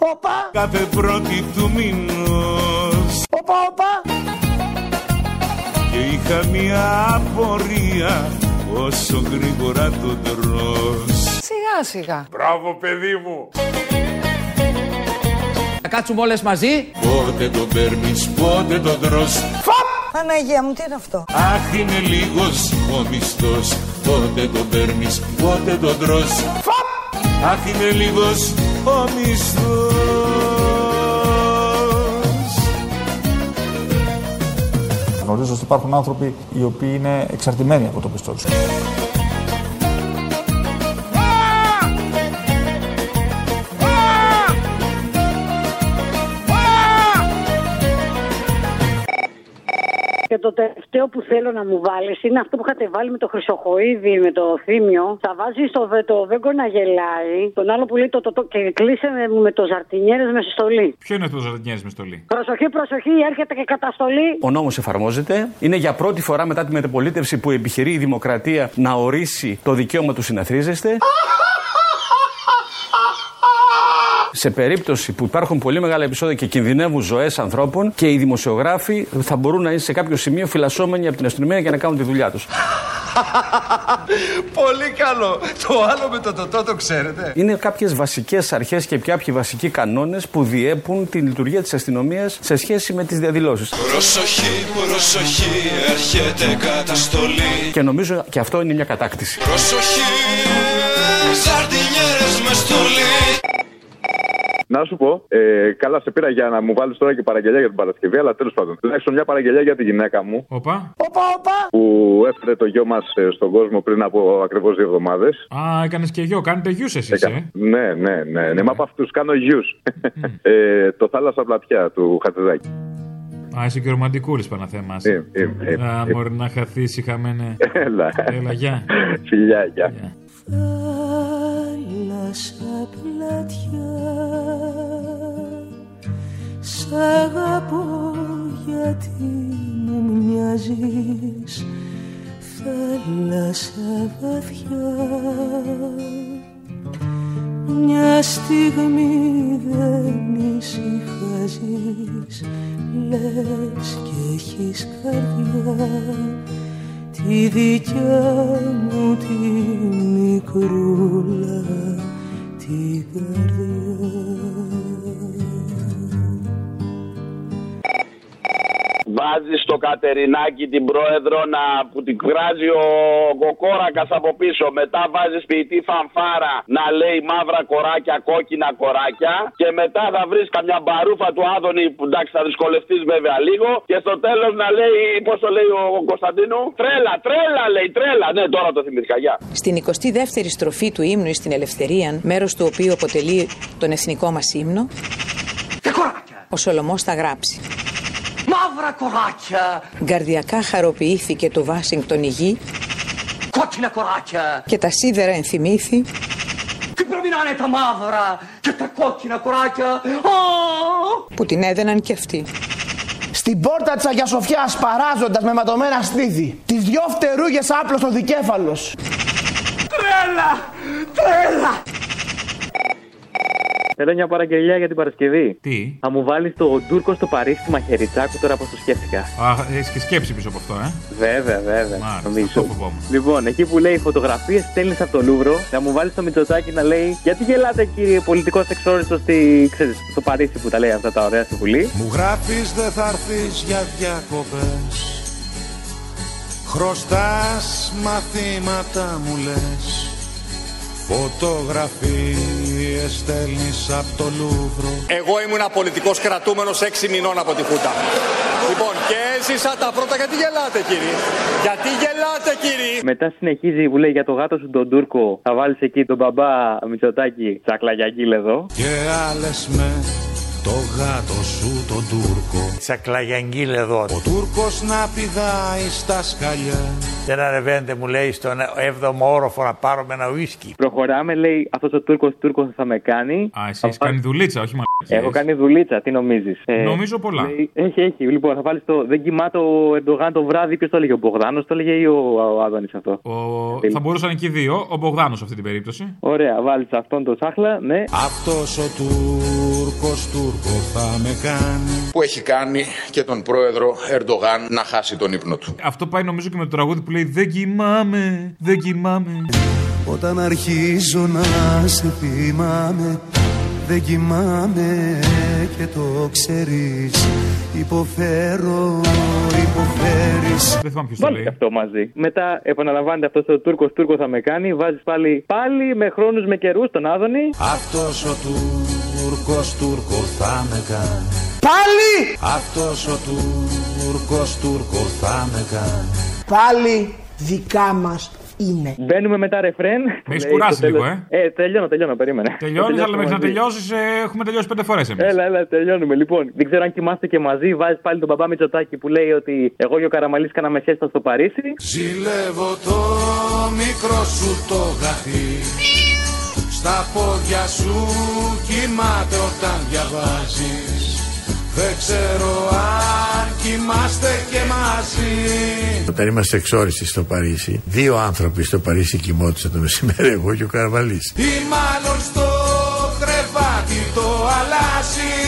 S32: Κάθε πρώτη του μήνος
S15: Όπα, όπα.
S32: Και είχα μια απορία Όσο γρήγορα το τρως
S30: Σιγά σιγά.
S32: Μπράβο παιδί μου
S30: Θα κάτσουμε όλες μαζί.
S32: Πότε το παίρνεις, πότε το τρως
S30: Παναγία μου, τι είναι αυτό;
S32: Αχ είναι λίγος ο μισθός Πότε το παίρνεις, πότε το τρως Αχ είναι λίγος ο μισθός
S33: Γνωρίζω ότι υπάρχουν άνθρωποι οι οποίοι είναι εξαρτημένοι από το πιστό τους.
S21: Το τελευταίο που θέλω να μου βάλεις είναι αυτό που είχατε βάλει με το Χρυσοχοίδη, με το θύμιο. Θα βάζεις το, βε- το Βέγκο να γελάει. Τον άλλο που λέει το, το, το και κλείσε με, με το Ζαρτινιέρες με στολή.
S22: Ποιο είναι αυτό το Ζαρτινιέρη με στολή;
S21: Προσοχή, προσοχή, έρχεται και καταστολή.
S34: Ο νόμος εφαρμόζεται. Είναι για πρώτη φορά μετά τη μεταπολίτευση που επιχειρεί η δημοκρατία να ορίσει το δικαίωμα του συναθρίζεστε. Σε περίπτωση που υπάρχουν πολύ μεγάλα επεισόδια και κινδυνεύουν ζωές ανθρώπων και οι δημοσιογράφοι θα μπορούν να είναι σε κάποιο σημείο φυλασσόμενοι από την αστυνομία για να κάνουν τη δουλειά τους.
S35: Πολύ καλό. Το άλλο με το τοτό το ξέρετε.
S34: Είναι κάποιες βασικές αρχές και κάποιοι βασικοί κανόνες που διέπουν τη λειτουργία της αστυνομίας σε σχέση με τις διαδηλώσεις.
S36: Προσοχή, προσοχή, έρχεται καταστολή.
S34: Και νομίζω και αυτό είναι μια κατάκτηση.
S36: Προσοχή, ζαρτινιέρες με στολή.
S23: Να σου πω, ε, καλά σε πήρα για να μου βάλεις τώρα και παραγγελιά για την Παρασκευή, αλλά τέλος πάντων. Τουλάχιστον μια παραγγελιά για τη γυναίκα μου
S22: Όπα.
S23: που έφερε το γιο μας στον κόσμο πριν από ακριβώς δύο εβδομάδες.
S22: Α, έκανες και γιο, κάνετε γιους εσείς, ε.
S23: Ναι, ναι, ναι, ναι. Μα από αυτούς κάνω γιους. ε, το θάλασσα πλατιά του Χατζηδάκη.
S22: Α, είσαι και ρομαντικούλη Παναθέμας.
S23: Ε, ε, ε,
S22: Α,
S23: ε.
S22: μπορεί να χαθείς, χαμένε.
S23: Έλα.
S22: Έλα, γεια.
S23: Φιλιά, γεια.
S30: Θάλασσα πλατιά. Σ' αγαπώ γιατί μου μοιάζεις Θάλασσα βαθιά. Μια στιγμή δεν ησυχάζεις Λες και έχεις καρδιά Τη δικιά μου τη μικρούλα Τη
S37: Βάζει στο Κατερινάκι την πρόεδρο να, που την κράζει ο Κοκόρακας από πίσω. Μετά βάζεις ποιητή φανφάρα να λέει μαύρα κοράκια, κόκκινα κοράκια. Και μετά θα βρεις καμιά μπαρούφα του Άδωνη που εντάξει θα δυσκολευτείς βέβαια λίγο. Και στο τέλος να λέει, πώς το λέει ο Κωνσταντίνου, τρέλα, τρέλα λέει, τρέλα. Ναι, τώρα το θυμήθηκα, γεια.
S38: Στην 22η στροφή του ύμνου εις την Ελευθερία, μέρος του οποίου αποτελεί τον εθνικό μας ύμνο, ο Σολομός θα γράψει.
S15: Μαύρα κοράκια,
S38: Γκαρδιακά χαροποιήθηκε το Βάσιγκτον η γη
S15: κόκκινα κοράκια.
S38: και τα σίδερα ενθυμήθη
S15: Τι πρέπει να είναι τα μαύρα και τα κόκκινα κοράκια. Ω!
S38: που την έδαιναν κι αυτοί.
S39: στην πόρτα της Αγίας Σοφιάς παράζοντας με ματωμένα στήθη τις δυο φτερούγες άπλος ο δικέφαλος.
S12: Τρέλα! Τρέλα!
S40: Θέλω μια παραγγελία για την Παρασκευή.
S22: Τι;
S40: Θα μου βάλεις το Τούρκο στο Παρίσι Μαχαιριτσάκου τώρα πώ το σκέφτηκα.
S22: Α, έχεις και σκέψη πίσω από αυτό, ε;
S40: Βέβαια, βέβαια.
S22: Μάλιστα,
S40: νομίζω.
S22: αυτό φοβόμουν.
S40: Λοιπόν, εκεί που λέει φωτογραφίες στέλνεις από το Λούβρο, να μου βάλεις το Μητσοτάκι να λέει Γιατί γελάτε κύριε πολιτικός εξόριστος στη, ξέρεις, στο Παρίσι που τα λέει αυτά τα ωραία στη Βουλή;
S32: Μου γράφεις δεν θα έρθεις για διακοπές Χρωστάς μαθήματα μου λες Φωτογραφίες στέλνεις από το Λούβρο
S41: Εγώ ήμουν πολιτικός κρατούμενος 6 μηνών από τη Χούτα. Λοιπόν, και έζησα τα πρώτα. Γιατί γελάτε, κύριε; Γιατί γελάτε, κύριε;
S40: Μετά συνεχίζει που λέει για το γάτο σου τον Τούρκο. Θα βάλεις εκεί τον μπαμπά Μητσοτάκι τσακλαγιαγκίλ εδώ.
S32: Και άλλες με το γάτο σου τον Τούρκο
S42: Τσακλαγιαγγίλ εδώ.
S32: Ο Τούρκος να πηδάει στα σκαλιά
S42: Δεν ανεβαίνετε, μου λέει, στον 7ο όροφο να πάρουμε ένα ουίσκι.
S40: Προχωράμε, λέει αυτός ο Τούρκος Τούρκος θα με κάνει.
S22: Α, εσύ έχεις κάνει δουλίτσα, όχι μαλακίες.
S40: Έχω κάνει δουλίτσα, τι νομίζεις;
S22: Νομίζω πολλά.
S40: έχει, έχει. Λοιπόν, θα βάλεις το. Δεν κοιμάται ο Ερντογάν το βράδυ. Ποιος το έλεγε, ο Μπογδάνος το έλεγε ή ο, ο Άδωνης αυτό;
S22: Ο... Θα μπορούσαν εκεί δύο, ο Μπογδάνος σε αυτή την περίπτωση.
S40: Ωραία, βάλεις αυτόν το σάχλα, ναι.
S32: Αυτός ο Τούρκος Τούρκο θα με κάνει
S36: Που έχει κάνει και τον πρόεδρο Ερντογάν να χάσει τον ύπνο του.
S22: Αυτό πάει νομίζω και με το τραγούδι που λέει Δεν κοιμάμαι, δεν κοιμάμαι.
S30: Όταν αρχίζω να σε θυμάμαι Δεν κοιμάμαι και το ξέρεις Υποφέρω, υποφέρεις
S22: Δεν θυμάμαι ποιος
S40: Βάλει και αυτό μαζί. Μετά επαναλαμβάνεται αυτό ο Τούρκος Τούρκο θα με κάνει. Βάζεις πάλι, πάλι με χρόνους με καιρούς τον Άδωνη.
S32: Αυτός ο Τούρκος Τούρκο θα με κάνει
S39: Πάλι!
S32: Αυτός ο Τούρκος Τούρκος θα με κάνει
S39: Πάλι δικά μας είναι.
S40: Μπαίνουμε μετά ρεφρέν.
S22: Με έχεις
S40: Λέει,
S22: κουράσει
S40: στο τέλος-
S22: λίγο, ε.
S40: Ε, τελειώνω, τελειώνω, περίμενε.
S22: Τελειώνεις,
S40: Θα
S22: αλλά μέχρι να
S40: τελειώσουμε μαζί.
S22: τελειώσεις έχουμε τελειώσει πέντε φορές εμείς.
S40: Έλα, έλα, τελειώνουμε. Λοιπόν, δεν ξέρω αν κοιμάστε και μαζί. Βάζεις πάλι τον μπαμπά Μητσοτάκη που λέει ότι εγώ και ο Καραμαλής κάναμε σέστα στο Παρίσι.
S32: Ζηλεύω το μικρό σου το γαθί Στα πόδια σου κοιμάται όταν διαβάζεις Δεν ξέρω αν κοιμάστε και μαζί
S43: Όταν είμαστε εξόριστοι στο Παρίσι, δύο άνθρωποι στο Παρίσι κοιμόντουσαν το μεσημέρι, εγώ και ο Καρβαλής.
S32: Ή μάλλον στο κρεβάτι το αλλάζεις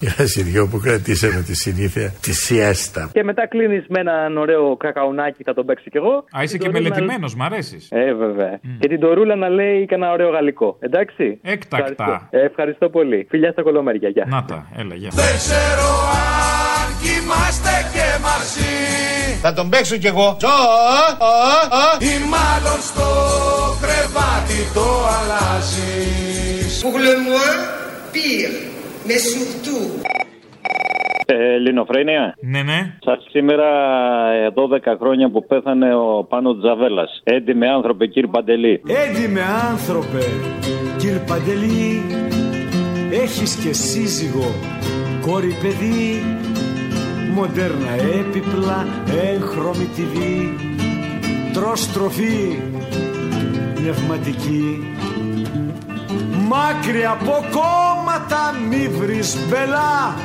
S43: Είμαστε οι δυο που κρατήσαμε τη συνήθεια τη σιέστα.
S40: Και μετά κλείνεις με έναν ωραίο κακαουνάκι, θα τον παίξω κι εγώ.
S22: Α, είσαι
S40: Την
S22: και
S40: τορούλα-
S22: μελετημένος, μ' αρέσεις.
S40: Ε, βέβαια. Και την τορούλα να λέει και ένα ωραίο γαλλικό. Εντάξει.
S22: Έκτακτα.
S40: Ευχαριστώ, Ε, ευχαριστώ πολύ. Φιλιά στα κολομέρια. Γεια.
S22: Να τα, έλα, γεια.
S32: Δεν ξέρω αν κοιμάστε και μαζί
S39: Θα τον παίξω κι εγώ.
S32: Ή μάλλον στο κρεβάτι το αλλάζεις
S44: Pour le moins, pire. Mais surtout,
S31: Ε, Ελληνοφρένια.
S22: Ναι, ναι.
S31: Σας σήμερα ε, 12 χρόνια που πέθανε ο Πάνος Τζαβέλας. Έντιμε άνθρωπε, κύριε Παντελή.
S30: Έντιμε άνθρωπε, κύριε Παντελή Έχεις και σύζυγο, κόρη παιδί Μοντέρνα έπιπλα, έγχρωμη TV Τρως τροφή, πνευματική Μάκρυ από κόμματα μη βρεις μπελά.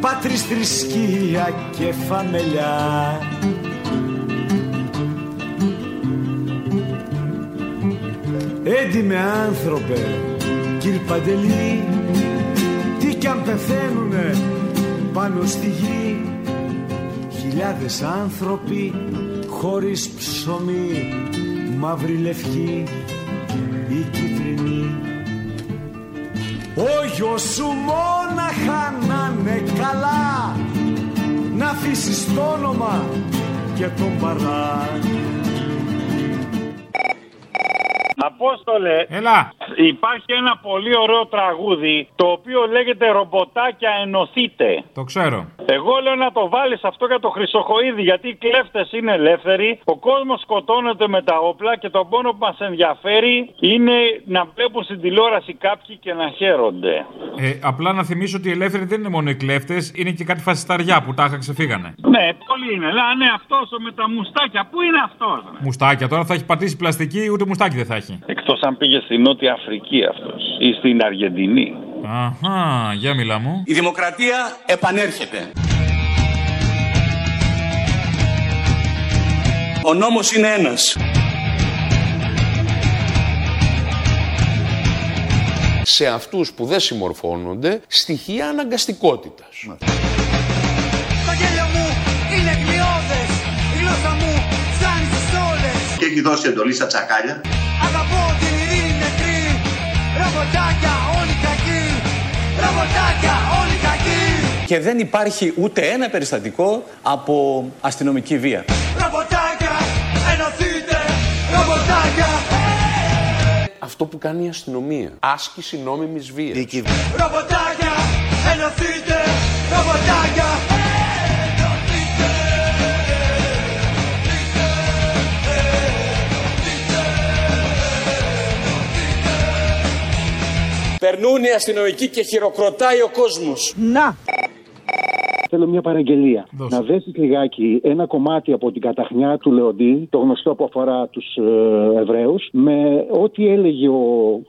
S30: Πάτρις θρησκεία και φαμελιά. Έντιμε άνθρωπε, κύριε Παντελή Τι κι αν πεθαίνουνε πάνω στη γη. Χιλιάδες άνθρωποι χωρίς ψωμί Μαύρη λευκή ή κίτρινη Ο γιος σου μόναχα να είναι καλά Να αφήσεις το όνομα και τον παρά
S45: Απόστολε,
S22: Έλα.
S45: Υπάρχει ένα πολύ ωραίο τραγούδι το οποίο λέγεται Ρομποτάκια ενωθείτε.
S22: Το ξέρω.
S45: Εγώ λέω να το βάλεις αυτό για το Χρυσοχοίδη γιατί οι κλέφτες είναι ελεύθεροι, ο κόσμος σκοτώνεται με τα όπλα και το μόνο που μας ενδιαφέρει είναι να βλέπουν στην τηλεόραση κάποιοι και να χαίρονται.
S22: Ε, απλά να θυμίσω ότι οι ελεύθεροι δεν είναι μόνο οι κλέφτες, είναι και κάτι φασισταριά που τάχα ξεφύγανε.
S45: Ναι, πολλοί είναι. Λέει, «Α, ναι, αυτός ο με τα μουστάκια, πού είναι αυτός.
S22: Μουστάκια τώρα θα έχει πατήσει πλαστική, ούτε μουστάκι δεν θα έχει.
S45: Εκτό αν πήγε στη Νότια Αφρική αυτός ή στην Αργεντινή.
S22: Αχά, για μιλά.
S46: Η δημοκρατία επανέρχεται.
S17: Ο νόμος είναι ένας.
S36: Σε αυτούς που δεν συμμορφώνονται, στοιχεία αναγκαστικότητας.
S12: Ναι. Το μου είναι η γλώσσα μου.
S47: Και έχει δώσει εντολή στα τσακάλια.
S12: Ρομποτάκια όλοι κακοί Ρομποτάκια όλοι κακοί
S30: Και δεν υπάρχει ούτε ένα περιστατικό από αστυνομική βία.
S12: Ρομποτάκια ενωθείτε Ρομποτάκια
S36: Αυτό που κάνει η αστυνομία. Άσκηση νόμιμης βίας.
S12: Ρομποτάκια ενωθείτε Ρομποτάκια
S17: Περνούν οι αστυνομικοί και χειροκροτάει ο κόσμος.
S44: Να!
S25: Θέλω μια παραγγελία. Να δέσεις λιγάκι ένα κομμάτι από την καταχνιά του Λεοντή, το γνωστό που αφορά τους ε, Εβραίους, με ό,τι έλεγε ο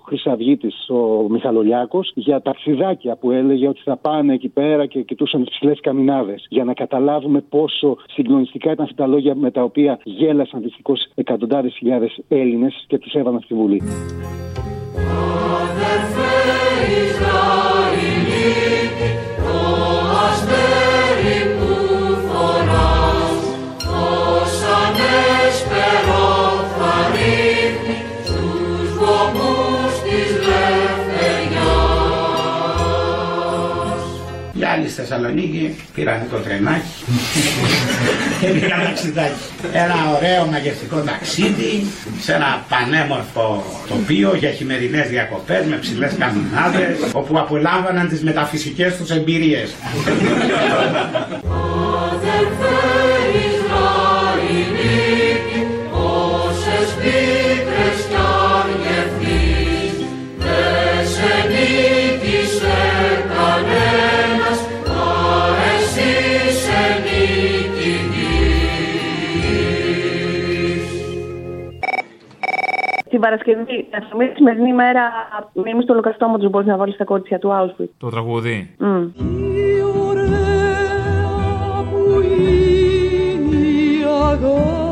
S25: Χρυσαυγήτης, ο Μιχαλολιάκος, για τα ξυδάκια που έλεγε ότι θα πάνε εκεί πέρα και κοιτούσαν τις ψηλές καμινάδες. Για να καταλάβουμε πόσο συγκλονιστικά ήταν αυτά τα λόγια με τα οποία γέλασαν δυστυχώς εκατοντάδες χιλιάδες Έλληνες και τους έβαλαν στη Βουλή.
S38: Στη Θεσσαλονίκη πήραν το τρενάκι και πήγαν ταξιδάκι. Ένα ωραίο μαγευτικό ταξίδι σε ένα πανέμορφο τοπίο για χειμερινές διακοπές με ψηλές καμινάδες όπου απολάμβαναν τις μεταφυσικές τους εμπειρίες.
S48: Την Παρασκευή, αυτή τη σημερινή μέρα, μνήμη στο ολοκαυτώμα τους μπορείς να βάλεις στα κότσια του Auschwitz.
S22: Το τραγούδι.
S48: Μμ.
S12: που είναι η αγάπη